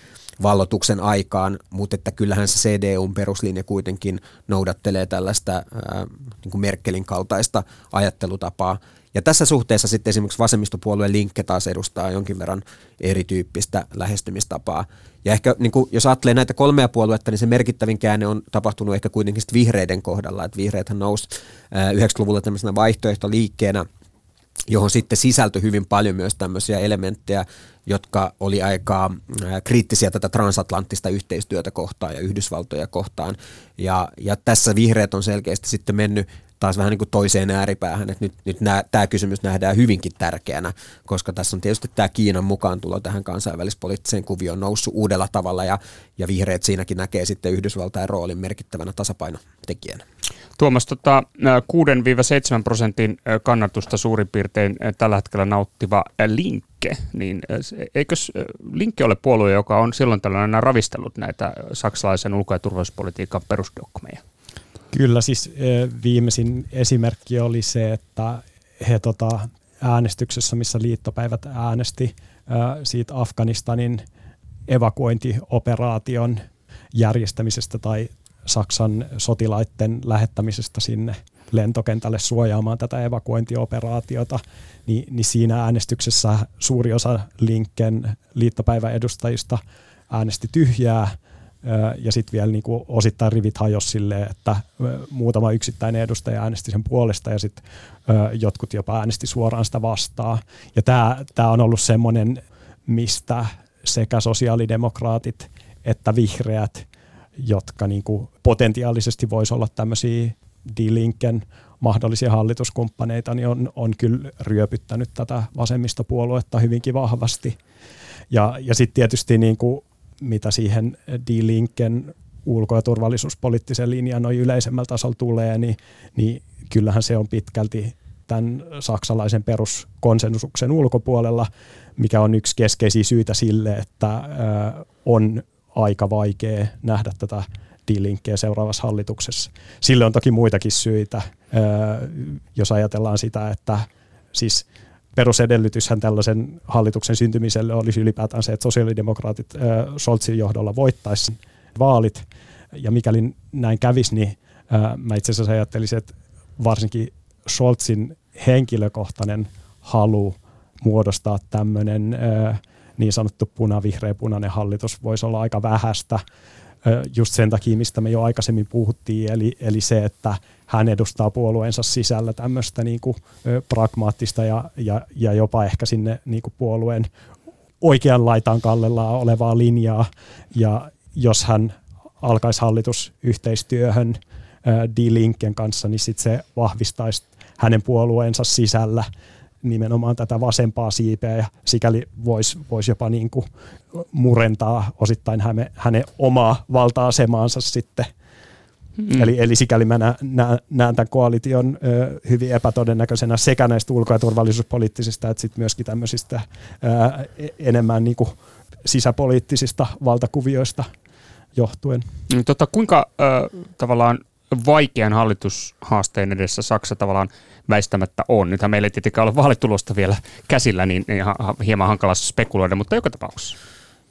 S4: vallotuksen aikaan, mutta että kyllähän se CDUn peruslinja kuitenkin noudattelee tällaista ää, niin kuin Merkelin kaltaista ajattelutapaa. Ja tässä suhteessa sitten esimerkiksi vasemmistopuolueen Linkke taas edustaa jonkin verran erityyppistä lähestymistapaa. Ja ehkä niin kuin, jos ajattelee näitä kolmea puoluetta, niin se merkittävin käänne on tapahtunut ehkä kuitenkin vihreiden kohdalla. Että vihreäthän nousi 90-luvulla tämmöisenä vaihtoehtoliikkeenä johon sitten sisältyi hyvin paljon myös tämmöisiä elementtejä, jotka oli aika kriittisiä tätä transatlanttista yhteistyötä kohtaan ja Yhdysvaltoja kohtaan. Ja, ja tässä vihreät on selkeästi sitten mennyt taas vähän niin kuin toiseen ääripäähän, että nyt, nyt nää, tämä kysymys nähdään hyvinkin tärkeänä, koska tässä on tietysti tämä Kiinan mukaan tulo tähän kansainvälispoliittiseen kuvioon noussut uudella tavalla ja, ja vihreät siinäkin näkee sitten Yhdysvaltain roolin merkittävänä tasapainotekijänä.
S3: Tuomas, tota, 6-7 prosentin kannatusta suurin piirtein tällä hetkellä nauttiva Linkke, niin eikö Linkke ole puolue, joka on silloin tällainen ravistellut näitä saksalaisen ulko- ja turvallisuuspolitiikan perusdogmeja?
S5: Kyllä, siis viimeisin esimerkki oli se, että he tota, äänestyksessä, missä liittopäivät äänesti siitä Afganistanin evakuointioperaation järjestämisestä tai Saksan sotilaiden lähettämisestä sinne lentokentälle suojaamaan tätä evakuointioperaatiota, niin, niin siinä äänestyksessä suuri osa Linken liittopäivän edustajista äänesti tyhjää, ja sitten vielä niin kuin osittain rivit hajosi silleen, että muutama yksittäinen edustaja äänesti sen puolesta ja sitten jotkut jopa äänesti suoraan sitä vastaan. Ja tämä on ollut semmoinen, mistä sekä sosiaalidemokraatit että vihreät jotka niin kuin potentiaalisesti voisi olla tämmöisiä D-Linken mahdollisia hallituskumppaneita, niin on, on kyllä ryöpyttänyt tätä vasemmistopuoluetta hyvinkin vahvasti. Ja, ja sitten tietysti niin kuin, mitä siihen D-Linken ulko- ja turvallisuuspoliittisen linjan noin yleisemmällä tasolla tulee, niin, niin kyllähän se on pitkälti tämän saksalaisen peruskonsensuksen ulkopuolella, mikä on yksi keskeisiä syitä sille, että on aika vaikea nähdä tätä D-linkkiä seuraavassa hallituksessa. Sille on toki muitakin syitä, jos ajatellaan sitä, että siis perusedellytyshän tällaisen hallituksen syntymiselle olisi ylipäätään se, että sosiaalidemokraatit Scholzin johdolla voittaisi vaalit, ja mikäli näin kävisi, niin mä itse asiassa ajattelisin, että varsinkin Scholzin henkilökohtainen halu muodostaa tämmöinen niin sanottu punavihreä-punainen hallitus voisi olla aika vähäistä. Just sen takia, mistä me jo aikaisemmin puhuttiin, eli, eli se, että hän edustaa puolueensa sisällä tämmöistä niin kuin, pragmaattista ja, ja, ja jopa ehkä sinne niin kuin puolueen oikean laitaan kallellaan olevaa linjaa, ja jos hän alkaisi hallitusyhteistyöhön D-Linken kanssa, niin sit se vahvistaisi hänen puolueensa sisällä nimenomaan tätä vasempaa siipeä ja sikäli voisi vois jopa niin kuin murentaa osittain häne, hänen omaa valta-asemaansa sitten. Mm. Eli, eli sikäli mä näen, tämän koalition ö, hyvin epätodennäköisenä sekä näistä ulko- ja turvallisuuspoliittisista että sitten myöskin tämmöisistä ö, e-, enemmän niin kuin sisäpoliittisista valtakuvioista johtuen.
S3: Mm, tota, kuinka ö, tavallaan vaikean hallitushaasteen edessä Saksa tavallaan väistämättä on. Nythän meillä ei tietenkään ole vaalitulosta vielä käsillä, niin, hieman hankala spekuloida, mutta joka tapauksessa.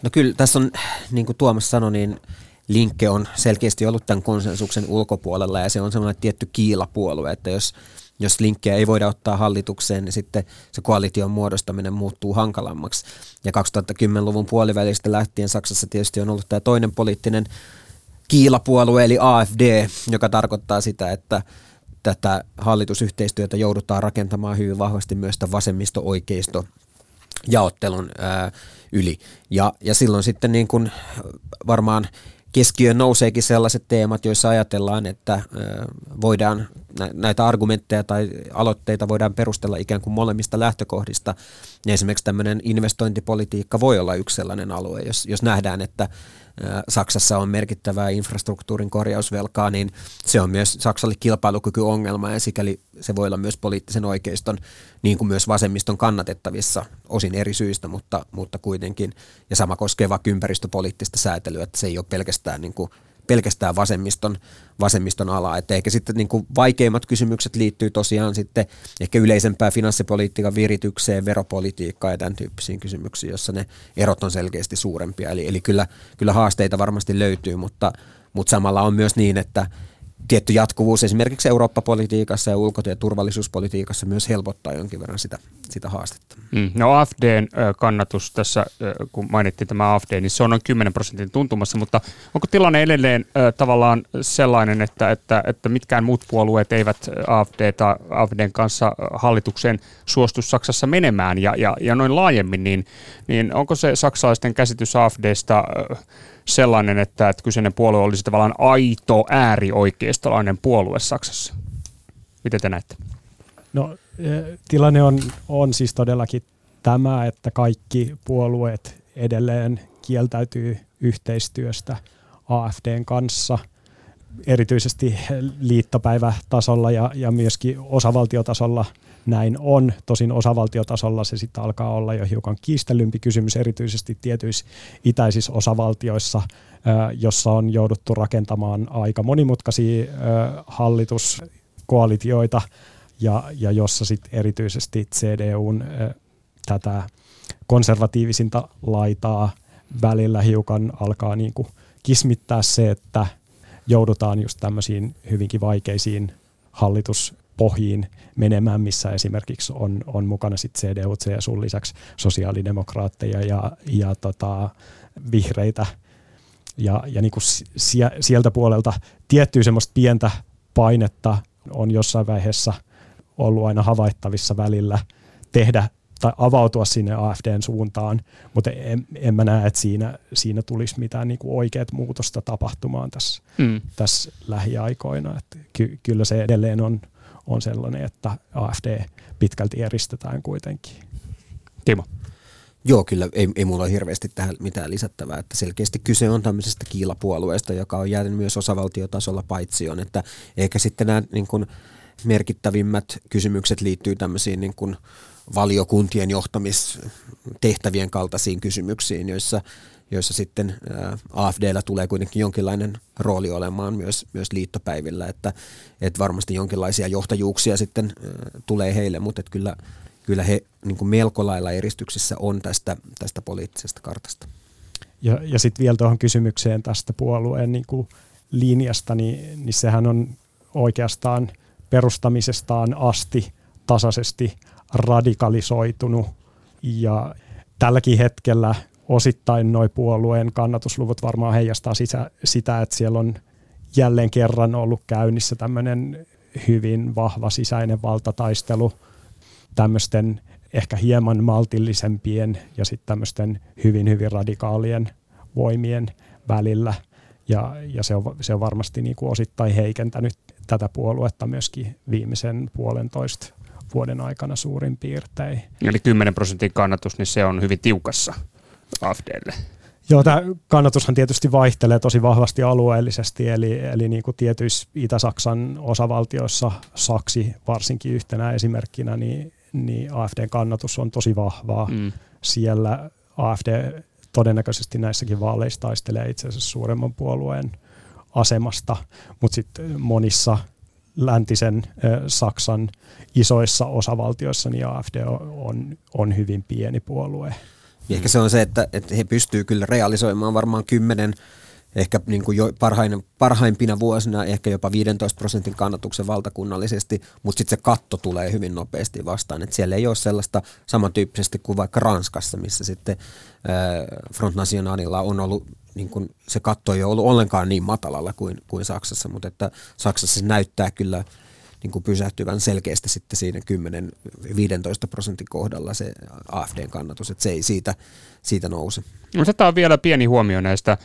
S4: No kyllä tässä on, niin kuin Tuomas sanoi, niin Linkke on selkeästi ollut tämän konsensuksen ulkopuolella ja se on semmoinen tietty kiilapuolue, että jos, jos Linkkeä ei voida ottaa hallitukseen, niin sitten se koalition muodostaminen muuttuu hankalammaksi. Ja 2010-luvun puolivälistä lähtien Saksassa tietysti on ollut tämä toinen poliittinen kiilapuolue eli AFD, joka tarkoittaa sitä, että tätä hallitusyhteistyötä joudutaan rakentamaan hyvin vahvasti myös vasemmisto-oikeisto jaottelun ää, yli. Ja, ja silloin sitten niin kuin varmaan keskiöön nouseekin sellaiset teemat, joissa ajatellaan, että voidaan näitä argumentteja tai aloitteita voidaan perustella ikään kuin molemmista lähtökohdista. Ja esimerkiksi tämmöinen investointipolitiikka voi olla yksi sellainen alue, jos, jos nähdään, että Saksassa on merkittävää infrastruktuurin korjausvelkaa, niin se on myös Saksalle kilpailukykyongelma ja sikäli se voi olla myös poliittisen oikeiston, niin kuin myös vasemmiston kannatettavissa osin eri syistä, mutta, mutta kuitenkin. Ja sama koskee vaikka ympäristöpoliittista säätelyä, että se ei ole pelkästään niin kuin pelkästään vasemmiston, vasemmiston alaa. Että ehkä sitten niin kuin vaikeimmat kysymykset liittyy tosiaan sitten ehkä yleisempää finanssipolitiikan viritykseen, veropolitiikkaan ja tämän tyyppisiin kysymyksiin, jossa ne erot on selkeästi suurempia. Eli, eli kyllä, kyllä haasteita varmasti löytyy, mutta, mutta samalla on myös niin, että tietty jatkuvuus esimerkiksi Eurooppa-politiikassa ja ulko- ja turvallisuuspolitiikassa myös helpottaa jonkin verran sitä, sitä haastetta.
S3: Mm. No AFDn kannatus tässä, kun mainittiin tämä AFD, niin se on noin 10 prosentin tuntumassa, mutta onko tilanne edelleen tavallaan sellainen, että, että, että mitkään muut puolueet eivät AFD tai AFDn kanssa hallitukseen suostu Saksassa menemään ja, ja, ja noin laajemmin, niin, niin onko se saksalaisten käsitys AFDsta sellainen, että, että kyseinen puolue olisi tavallaan aito äärioikeistolainen puolue Saksassa. Miten te näette?
S5: No e, tilanne on, on siis todellakin tämä, että kaikki puolueet edelleen kieltäytyy yhteistyöstä AFDn kanssa, erityisesti liittopäivätasolla ja, ja myöskin osavaltiotasolla – näin on. Tosin osavaltiotasolla se sitten alkaa olla jo hiukan kiistellympi kysymys, erityisesti tietyissä itäisissä osavaltioissa, jossa on jouduttu rakentamaan aika monimutkaisia hallituskoalitioita ja, ja jossa sitten erityisesti CDUn tätä konservatiivisinta laitaa välillä hiukan alkaa niin kuin kismittää se, että joudutaan just tämmöisiin hyvinkin vaikeisiin hallitus pohjiin menemään, missä esimerkiksi on, on mukana sit CDU, CSU lisäksi sosiaalidemokraatteja ja, ja tota, vihreitä. Ja, ja niin kuin sieltä puolelta tiettyä semmoista pientä painetta on jossain vaiheessa ollut aina havaittavissa välillä tehdä tai avautua sinne AFDn suuntaan, mutta en, en mä näe, että siinä, siinä tulisi mitään niin oikeat muutosta tapahtumaan tässä, mm. tässä lähiaikoina. Että ky, kyllä se edelleen on, on sellainen, että AFD pitkälti eristetään kuitenkin.
S3: Timo.
S4: Joo, kyllä ei, ei mulla ole hirveästi tähän mitään lisättävää, että selkeästi kyse on tämmöisestä kiilapuolueesta, joka on jäänyt myös osavaltiotasolla paitsioon, että ehkä sitten nämä niin kuin, merkittävimmät kysymykset liittyy tämmöisiin niin kuin, valiokuntien johtamistehtävien kaltaisiin kysymyksiin, joissa joissa sitten AFDllä tulee kuitenkin jonkinlainen rooli olemaan myös, myös liittopäivillä, että, että varmasti jonkinlaisia johtajuuksia sitten tulee heille, mutta että kyllä, kyllä he niin kuin melko lailla eristyksissä on tästä, tästä poliittisesta kartasta.
S5: Ja, ja sitten vielä tuohon kysymykseen tästä puolueen niin kuin linjasta, niin, niin sehän on oikeastaan perustamisestaan asti tasaisesti radikalisoitunut ja tälläkin hetkellä osittain noin puolueen kannatusluvut varmaan heijastaa sitä, sitä, että siellä on jälleen kerran ollut käynnissä tämmöinen hyvin vahva sisäinen valtataistelu tämmöisten ehkä hieman maltillisempien ja sitten tämmöisten hyvin hyvin radikaalien voimien välillä. Ja, ja se, on, se on varmasti niin kuin osittain heikentänyt tätä puoluetta myöskin viimeisen puolentoista vuoden aikana suurin piirtein.
S3: Eli 10 prosentin kannatus, niin se on hyvin tiukassa. AFDlle?
S5: Joo, tämä kannatushan tietysti vaihtelee tosi vahvasti alueellisesti, eli, eli niin kuin tietyissä Itä-Saksan osavaltioissa, Saksi varsinkin yhtenä esimerkkinä, niin, niin AFDn kannatus on tosi vahvaa. Mm. Siellä AFD todennäköisesti näissäkin vaaleissa taistelee itse asiassa suuremman puolueen asemasta, mutta sitten monissa läntisen Saksan isoissa osavaltioissa niin AFD on, on hyvin pieni puolue.
S4: Mm. Ehkä se on se, että, että he pystyvät kyllä realisoimaan varmaan kymmenen ehkä niin kuin jo parhain, parhaimpina vuosina ehkä jopa 15 prosentin kannatuksen valtakunnallisesti, mutta sitten se katto tulee hyvin nopeasti vastaan. Et siellä ei ole sellaista samantyyppisesti kuin vaikka Ranskassa, missä sitten Front Nationalilla on ollut, niin kuin se katto ei ole ollut ollenkaan niin matalalla kuin, kuin Saksassa, mutta että Saksassa se näyttää kyllä niin kuin pysähtyvän selkeästi sitten siinä 10-15 prosentin kohdalla se AFDn kannatus, että se ei siitä, siitä nouse.
S3: Otetaan vielä pieni huomio näistä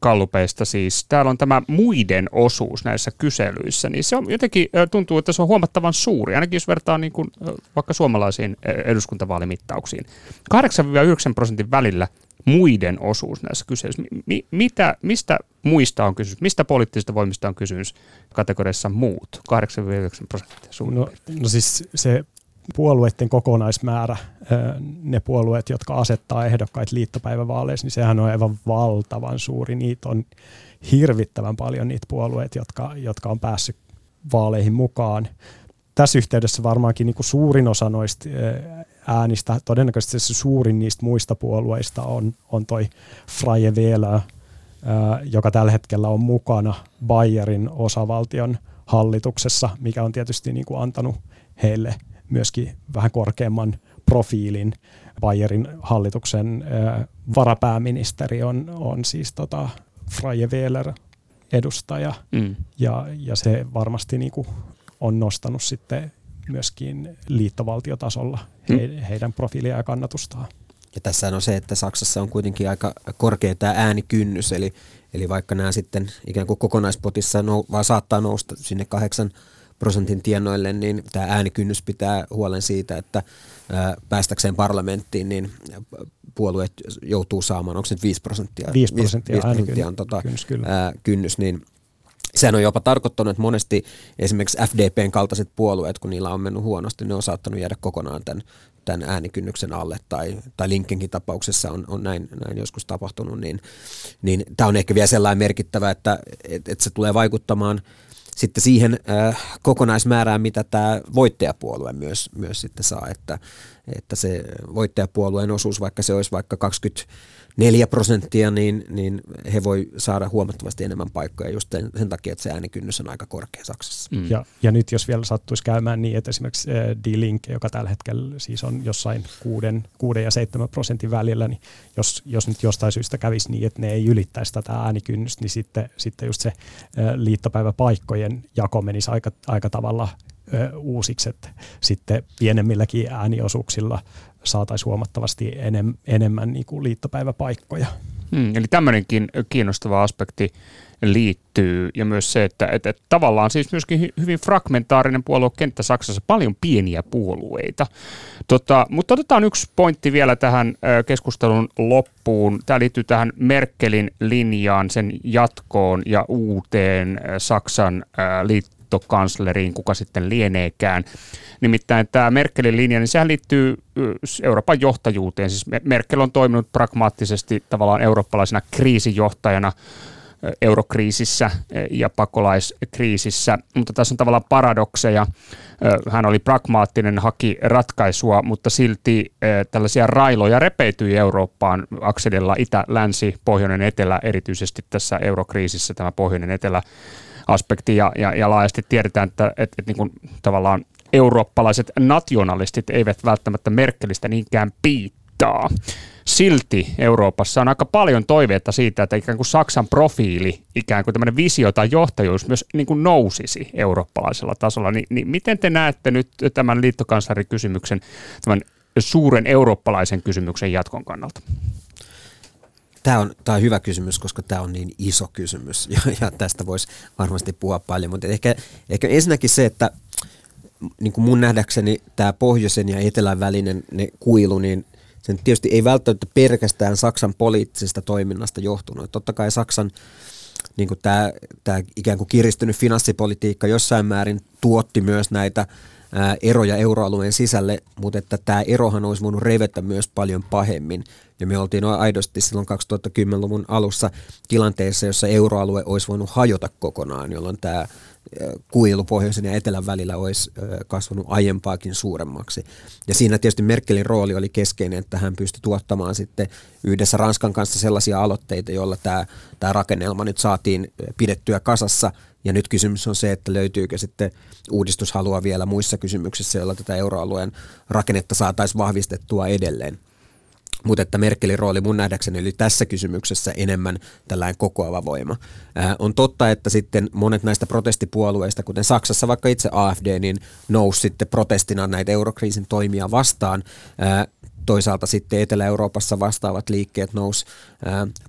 S3: kallupeista siis. Täällä on tämä muiden osuus näissä kyselyissä, niin se on jotenkin tuntuu, että se on huomattavan suuri, ainakin jos vertaa niin kuin vaikka suomalaisiin eduskuntavaalimittauksiin. 8-9 prosentin välillä muiden osuus näissä kyselyissä. Mi- mitä, mistä muista on kysymys? Mistä poliittisista voimista on kysymys kategoriassa muut? 8-9 prosenttia
S5: no, no siis se puolueiden kokonaismäärä, ne puolueet, jotka asettaa ehdokkaita liittopäivävaaleissa, niin sehän on aivan valtavan suuri. Niitä on hirvittävän paljon niitä puolueita, jotka, jotka on päässyt vaaleihin mukaan. Tässä yhteydessä varmaankin niin kuin suurin osa noista äänistä, todennäköisesti se suurin niistä muista puolueista on, on toi Freie Wähler, joka tällä hetkellä on mukana Bayerin osavaltion hallituksessa, mikä on tietysti niin kuin antanut heille – myöskin vähän korkeamman profiilin. Bayerin hallituksen varapääministeri on, on siis tota Freie Wähler edustaja mm. ja, ja se varmasti niin kuin on nostanut sitten myöskin liittovaltiotasolla he, mm. heidän profiilia ja kannatustaan.
S4: Ja tässä on se, että Saksassa on kuitenkin aika korkea tämä äänikynnys, eli, eli vaikka nämä sitten ikään kuin kokonaispotissa nou, vaan saattaa nousta sinne kahdeksan prosentin tienoille, niin tämä äänikynnys pitää huolen siitä, että päästäkseen parlamenttiin, niin puolueet joutuu saamaan, onko se 5 prosenttia?
S5: 5 prosenttia, 5
S4: prosenttia on tota, kynnys, ää, kynnys, niin sehän on jopa tarkoittanut, että monesti esimerkiksi FDPn kaltaiset puolueet, kun niillä on mennyt huonosti, ne on saattanut jäädä kokonaan tämän, tämän äänikynnyksen alle, tai, tai Linkenkin tapauksessa on, on näin, näin joskus tapahtunut, niin, niin tämä on ehkä vielä sellainen merkittävä, että, että, että se tulee vaikuttamaan – sitten siihen äh, kokonaismäärään, mitä tämä voittajapuolue myös, myös sitten saa, että, että se voittajapuolueen osuus, vaikka se olisi vaikka 20 4 prosenttia, niin, niin he voi saada huomattavasti enemmän paikkoja just sen, sen takia, että se äänikynnys on aika korkea Saksassa.
S5: Mm. Ja, ja nyt jos vielä sattuisi käymään niin, että esimerkiksi äh, D-Link, joka tällä hetkellä siis on jossain 6, 6 ja 7 prosentin välillä, niin jos, jos nyt jostain syystä kävisi niin, että ne ei ylittäisi tätä äänikynnystä, niin sitten, sitten just se äh, liittopäiväpaikkojen jako menisi aika, aika tavalla uusiksi, että sitten pienemmilläkin ääniosuuksilla saataisiin huomattavasti enem, enemmän niin kuin liittopäiväpaikkoja.
S3: Hmm, eli tämmöinenkin kiinnostava aspekti liittyy ja myös se, että, että, että tavallaan siis myöskin hyvin fragmentaarinen puoluekenttä Saksassa, paljon pieniä puolueita. Tota, mutta otetaan yksi pointti vielä tähän keskustelun loppuun. Tämä liittyy tähän Merkelin linjaan, sen jatkoon ja uuteen Saksan liittoon liittokansleriin, kuka sitten lieneekään. Nimittäin tämä Merkelin linja, niin sehän liittyy Euroopan johtajuuteen. Siis Merkel on toiminut pragmaattisesti tavallaan eurooppalaisena kriisijohtajana eurokriisissä ja pakolaiskriisissä, mutta tässä on tavallaan paradokseja. Hän oli pragmaattinen, haki ratkaisua, mutta silti tällaisia railoja repeytyi Eurooppaan akselilla itä, länsi, pohjoinen, etelä, erityisesti tässä eurokriisissä tämä pohjoinen, etelä aspekti ja, ja, ja laajasti tiedetään, että, että, että niin kuin tavallaan eurooppalaiset nationalistit eivät välttämättä Merkelistä niinkään piittaa. Silti Euroopassa on aika paljon toiveita siitä, että ikään kuin Saksan profiili, ikään kuin tämmöinen visio tai johtajuus myös niin kuin nousisi eurooppalaisella tasolla. Ni, niin miten te näette nyt tämän liittokanslerikysymyksen, tämän suuren eurooppalaisen kysymyksen jatkon kannalta?
S4: Tämä on, tämä on hyvä kysymys, koska tämä on niin iso kysymys ja, ja tästä voisi varmasti puhua paljon, mutta ehkä, ehkä ensinnäkin se, että niin kuin mun nähdäkseni tämä pohjoisen ja etelän välinen ne kuilu, niin sen tietysti ei välttämättä pelkästään Saksan poliittisesta toiminnasta johtunut. Totta kai Saksan niin tämä, tämä ikään kuin kiristynyt finanssipolitiikka jossain määrin tuotti myös näitä eroja euroalueen sisälle, mutta että tämä erohan olisi voinut revetä myös paljon pahemmin. Ja me oltiin aidosti silloin 2010-luvun alussa tilanteessa, jossa euroalue olisi voinut hajota kokonaan, jolloin tämä kuilu pohjoisen ja etelän välillä olisi kasvanut aiempaakin suuremmaksi. Ja siinä tietysti Merkelin rooli oli keskeinen, että hän pystyi tuottamaan sitten yhdessä Ranskan kanssa sellaisia aloitteita, joilla tämä, tämä rakennelma nyt saatiin pidettyä kasassa. Ja nyt kysymys on se, että löytyykö sitten uudistushalua vielä muissa kysymyksissä, joilla tätä euroalueen rakennetta saataisiin vahvistettua edelleen. Mutta että Merkelin rooli mun nähdäkseni oli tässä kysymyksessä enemmän tällainen kokoava voima. Ää, on totta, että sitten monet näistä protestipuolueista, kuten Saksassa vaikka itse AFD, niin nousi sitten protestina näitä eurokriisin toimia vastaan. Ää, toisaalta sitten Etelä-Euroopassa vastaavat liikkeet nousi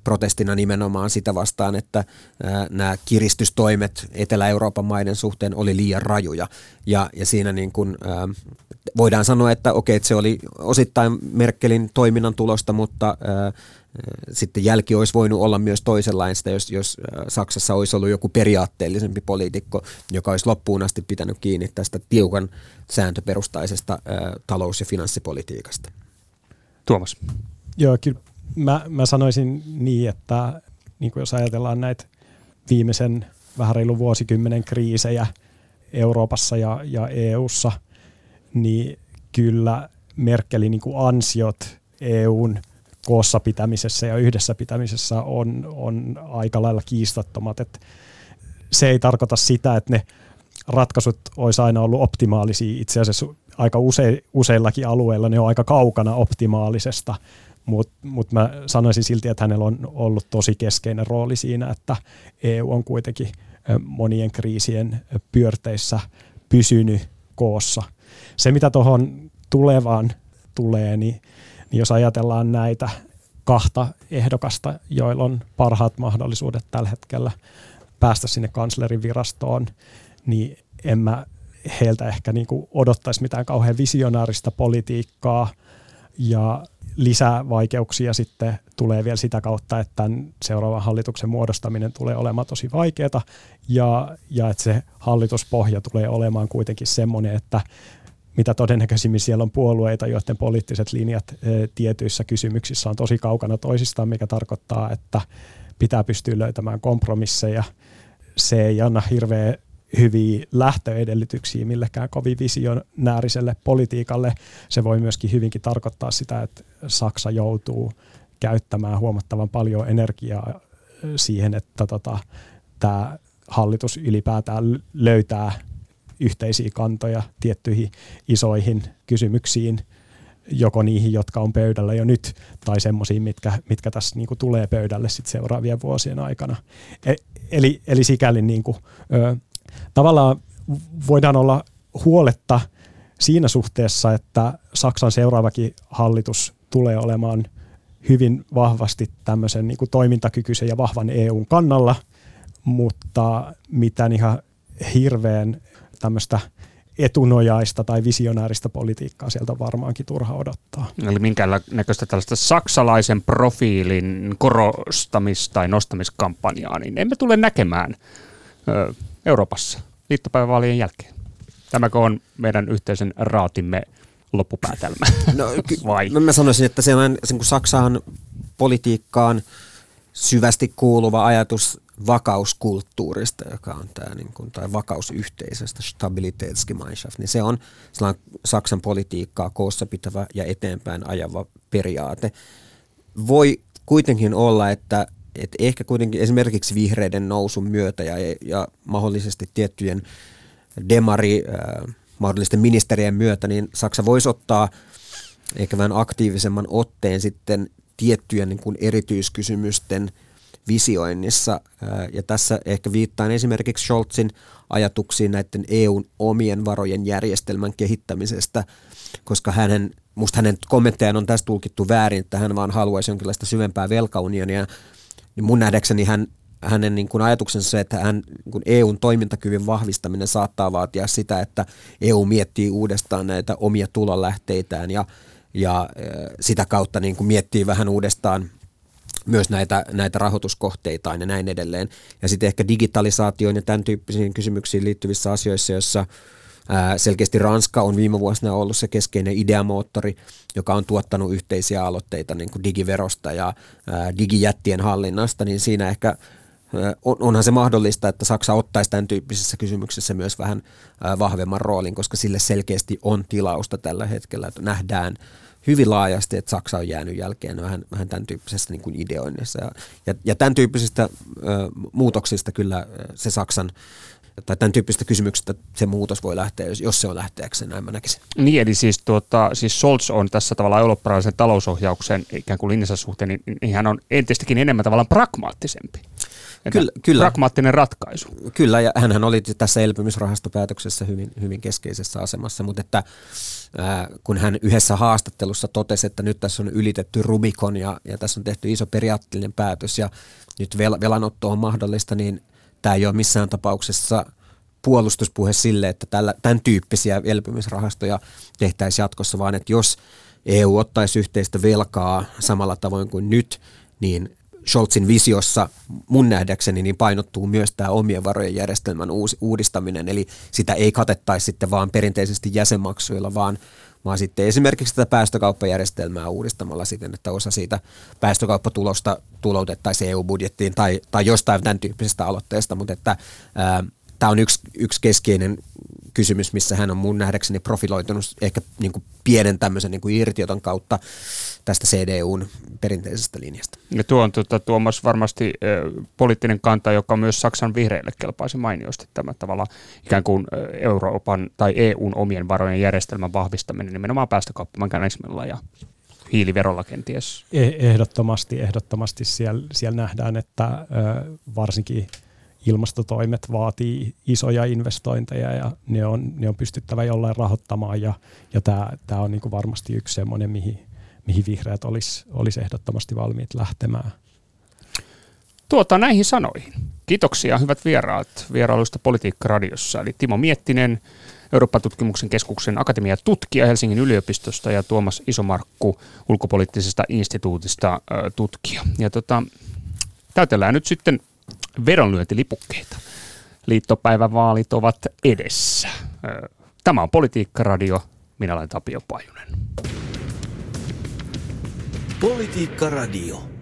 S4: protestina nimenomaan sitä vastaan, että nämä kiristystoimet Etelä-Euroopan maiden suhteen oli liian rajuja. Ja, ja siinä niin kuin, voidaan sanoa, että okei, että se oli osittain Merkelin toiminnan tulosta, mutta sitten jälki olisi voinut olla myös toisenlaista, jos, jos Saksassa olisi ollut joku periaatteellisempi poliitikko, joka olisi loppuun asti pitänyt kiinni tästä tiukan sääntöperustaisesta talous- ja finanssipolitiikasta.
S3: Tuomas.
S5: Joo, kyllä mä, mä sanoisin niin, että niin kuin jos ajatellaan näitä viimeisen vähän reilun vuosikymmenen kriisejä Euroopassa ja, ja EUssa, niin kyllä Merkelin niin kuin ansiot EUn koossa pitämisessä ja yhdessä pitämisessä on, on aika lailla kiistattomat. Et se ei tarkoita sitä, että ne ratkaisut olisi aina ollut optimaalisia. Itse asiassa aika use, useillakin alueilla ne on aika kaukana optimaalisesta, mutta mut mä sanoisin silti, että hänellä on ollut tosi keskeinen rooli siinä, että EU on kuitenkin monien kriisien pyörteissä pysynyt koossa. Se, mitä tuohon tulevaan tulee, niin, niin jos ajatellaan näitä kahta ehdokasta, joilla on parhaat mahdollisuudet tällä hetkellä päästä sinne kanslerin virastoon, niin en mä heiltä ehkä niin kuin odottaisi mitään kauhean visionaarista politiikkaa ja lisää vaikeuksia sitten tulee vielä sitä kautta, että tämän seuraavan hallituksen muodostaminen tulee olemaan tosi vaikeaa ja, ja että se hallituspohja tulee olemaan kuitenkin semmoinen, että mitä todennäköisimmin siellä on puolueita, joiden poliittiset linjat e, tietyissä kysymyksissä on tosi kaukana toisistaan, mikä tarkoittaa, että pitää pystyä löytämään kompromisseja. Se ei anna hirveä hyviä lähtöedellytyksiä millekään kovin visionääriselle politiikalle. Se voi myöskin hyvinkin tarkoittaa sitä, että Saksa joutuu käyttämään huomattavan paljon energiaa siihen, että tota, tämä hallitus ylipäätään löytää yhteisiä kantoja tiettyihin isoihin kysymyksiin, joko niihin, jotka on pöydällä jo nyt, tai semmoisiin, mitkä, mitkä tässä niin kuin tulee pöydälle sit seuraavien vuosien aikana. E, eli, eli sikäli niin kuin, ö, tavallaan voidaan olla huoletta siinä suhteessa, että Saksan seuraavakin hallitus tulee olemaan hyvin vahvasti tämmöisen niin kuin toimintakykyisen ja vahvan EUn kannalla, mutta mitään ihan hirveän tämmöistä etunojaista tai visionääristä politiikkaa sieltä varmaankin turha odottaa.
S3: Eli näköistä tällaista saksalaisen profiilin korostamista tai nostamiskampanjaa, niin emme tule näkemään Euroopassa liittopäivävaalien jälkeen? Tämäkö on meidän yhteisen raatimme loppupäätelmä?
S4: No, ky- Vai? No, mä sanoisin, että se on se, kun Saksaan politiikkaan syvästi kuuluva ajatus vakauskulttuurista, joka on tämä, niin kuin, tai vakausyhteisöstä, Stabilitätsgemeinschaft, niin se on sellainen Saksan politiikkaa koossa pitävä ja eteenpäin ajava periaate. Voi kuitenkin olla, että et ehkä kuitenkin esimerkiksi vihreiden nousun myötä ja, ja mahdollisesti tiettyjen demari, äh, mahdollisten ministerien myötä, niin Saksa voisi ottaa ehkä vähän aktiivisemman otteen sitten tiettyjen niin kuin erityiskysymysten visioinnissa. Äh, ja tässä ehkä viittaan esimerkiksi Scholzin ajatuksiin näiden EUn omien varojen järjestelmän kehittämisestä, koska hänen, musta hänen kommenttejaan on tässä tulkittu väärin, että hän vaan haluaisi jonkinlaista syvempää velkaunionia, niin mun nähdäkseni hän, hänen niin kuin ajatuksensa se, että hän, niin EUn toimintakyvyn vahvistaminen saattaa vaatia sitä, että EU miettii uudestaan näitä omia tulonlähteitään ja, ja sitä kautta niin kuin miettii vähän uudestaan myös näitä, näitä rahoituskohteitaan ja näin edelleen. Ja sitten ehkä digitalisaatioon ja tämän tyyppisiin kysymyksiin liittyvissä asioissa, joissa Selkeästi Ranska on viime vuosina ollut se keskeinen ideamoottori, joka on tuottanut yhteisiä aloitteita niin kuin digiverosta ja digijättien hallinnasta, niin siinä ehkä onhan se mahdollista, että Saksa ottaisi tämän tyyppisessä kysymyksessä myös vähän vahvemman roolin, koska sille selkeästi on tilausta tällä hetkellä, että nähdään hyvin laajasti, että Saksa on jäänyt jälkeen vähän, vähän tämän tyyppisessä niin kuin ideoinnissa. Ja, ja, ja tämän tyyppisistä ö, muutoksista kyllä se Saksan tai tämän tyyppisistä kysymyksistä se muutos voi lähteä, jos se on lähteäkseen, näin mä näkisin.
S3: Niin, eli siis, tuota, siis Scholz on tässä tavallaan eurooppalaisen talousohjauksen ikään kuin linjassa suhteen, niin, niin hän on entistäkin enemmän tavallaan pragmaattisempi. Kyllä, kyllä. Pragmaattinen ratkaisu.
S4: Kyllä, ja hän oli tässä elpymisrahastopäätöksessä hyvin, hyvin keskeisessä asemassa, mutta että ää, kun hän yhdessä haastattelussa totesi, että nyt tässä on ylitetty Rubikon ja, ja tässä on tehty iso periaatteellinen päätös ja nyt vel, velanotto on mahdollista, niin tämä ei ole missään tapauksessa puolustuspuhe sille, että tällä, tämän tyyppisiä elpymisrahastoja tehtäisiin jatkossa, vaan että jos EU ottaisi yhteistä velkaa samalla tavoin kuin nyt, niin Scholzin visiossa mun nähdäkseni niin painottuu myös tämä omien varojen järjestelmän uudistaminen, eli sitä ei katettaisi sitten vaan perinteisesti jäsenmaksuilla, vaan, vaan sitten esimerkiksi tätä päästökauppajärjestelmää uudistamalla siten, että osa siitä päästökauppatulosta tuloutettaisiin EU-budjettiin tai, tai jostain tämän tyyppisestä aloitteesta, mutta että tämä on yksi, yksi keskeinen kysymys, missä hän on mun nähdäkseni profiloitunut ehkä niin kuin pienen tämmöisen niin kuin irtioton kautta tästä CDUn perinteisestä linjasta.
S3: Ja tuo on tuota, Tuomas varmasti äh, poliittinen kanta, joka myös Saksan vihreille kelpaisi mainiosti tämä tavalla ikään kuin Euroopan tai EUn omien varojen järjestelmän vahvistaminen nimenomaan päästökauppamekanismilla ja hiiliverolla kenties.
S5: E-, ehdottomasti, ehdottomasti siellä, siellä nähdään, että äh, varsinkin – ilmastotoimet vaatii isoja investointeja ja ne on, ne on pystyttävä jollain rahoittamaan ja, ja tämä, tämä on niin kuin varmasti yksi semmoinen, mihin, mihin vihreät olisi, olisi ehdottomasti valmiit lähtemään.
S3: Tuota näihin sanoihin. Kiitoksia hyvät vieraat vierailuista Politiikka-radiossa. Eli Timo Miettinen, Eurooppa-tutkimuksen keskuksen akatemia tutkija Helsingin yliopistosta ja Tuomas Isomarkku ulkopoliittisesta instituutista tutkija. Ja tota, täytellään nyt sitten vedonlyöntilipukkeita. Liittopäivävaalit ovat edessä. Tämä on Politiikka-radio. Minä olen Tapio Pajunen.
S2: Politiikka-radio.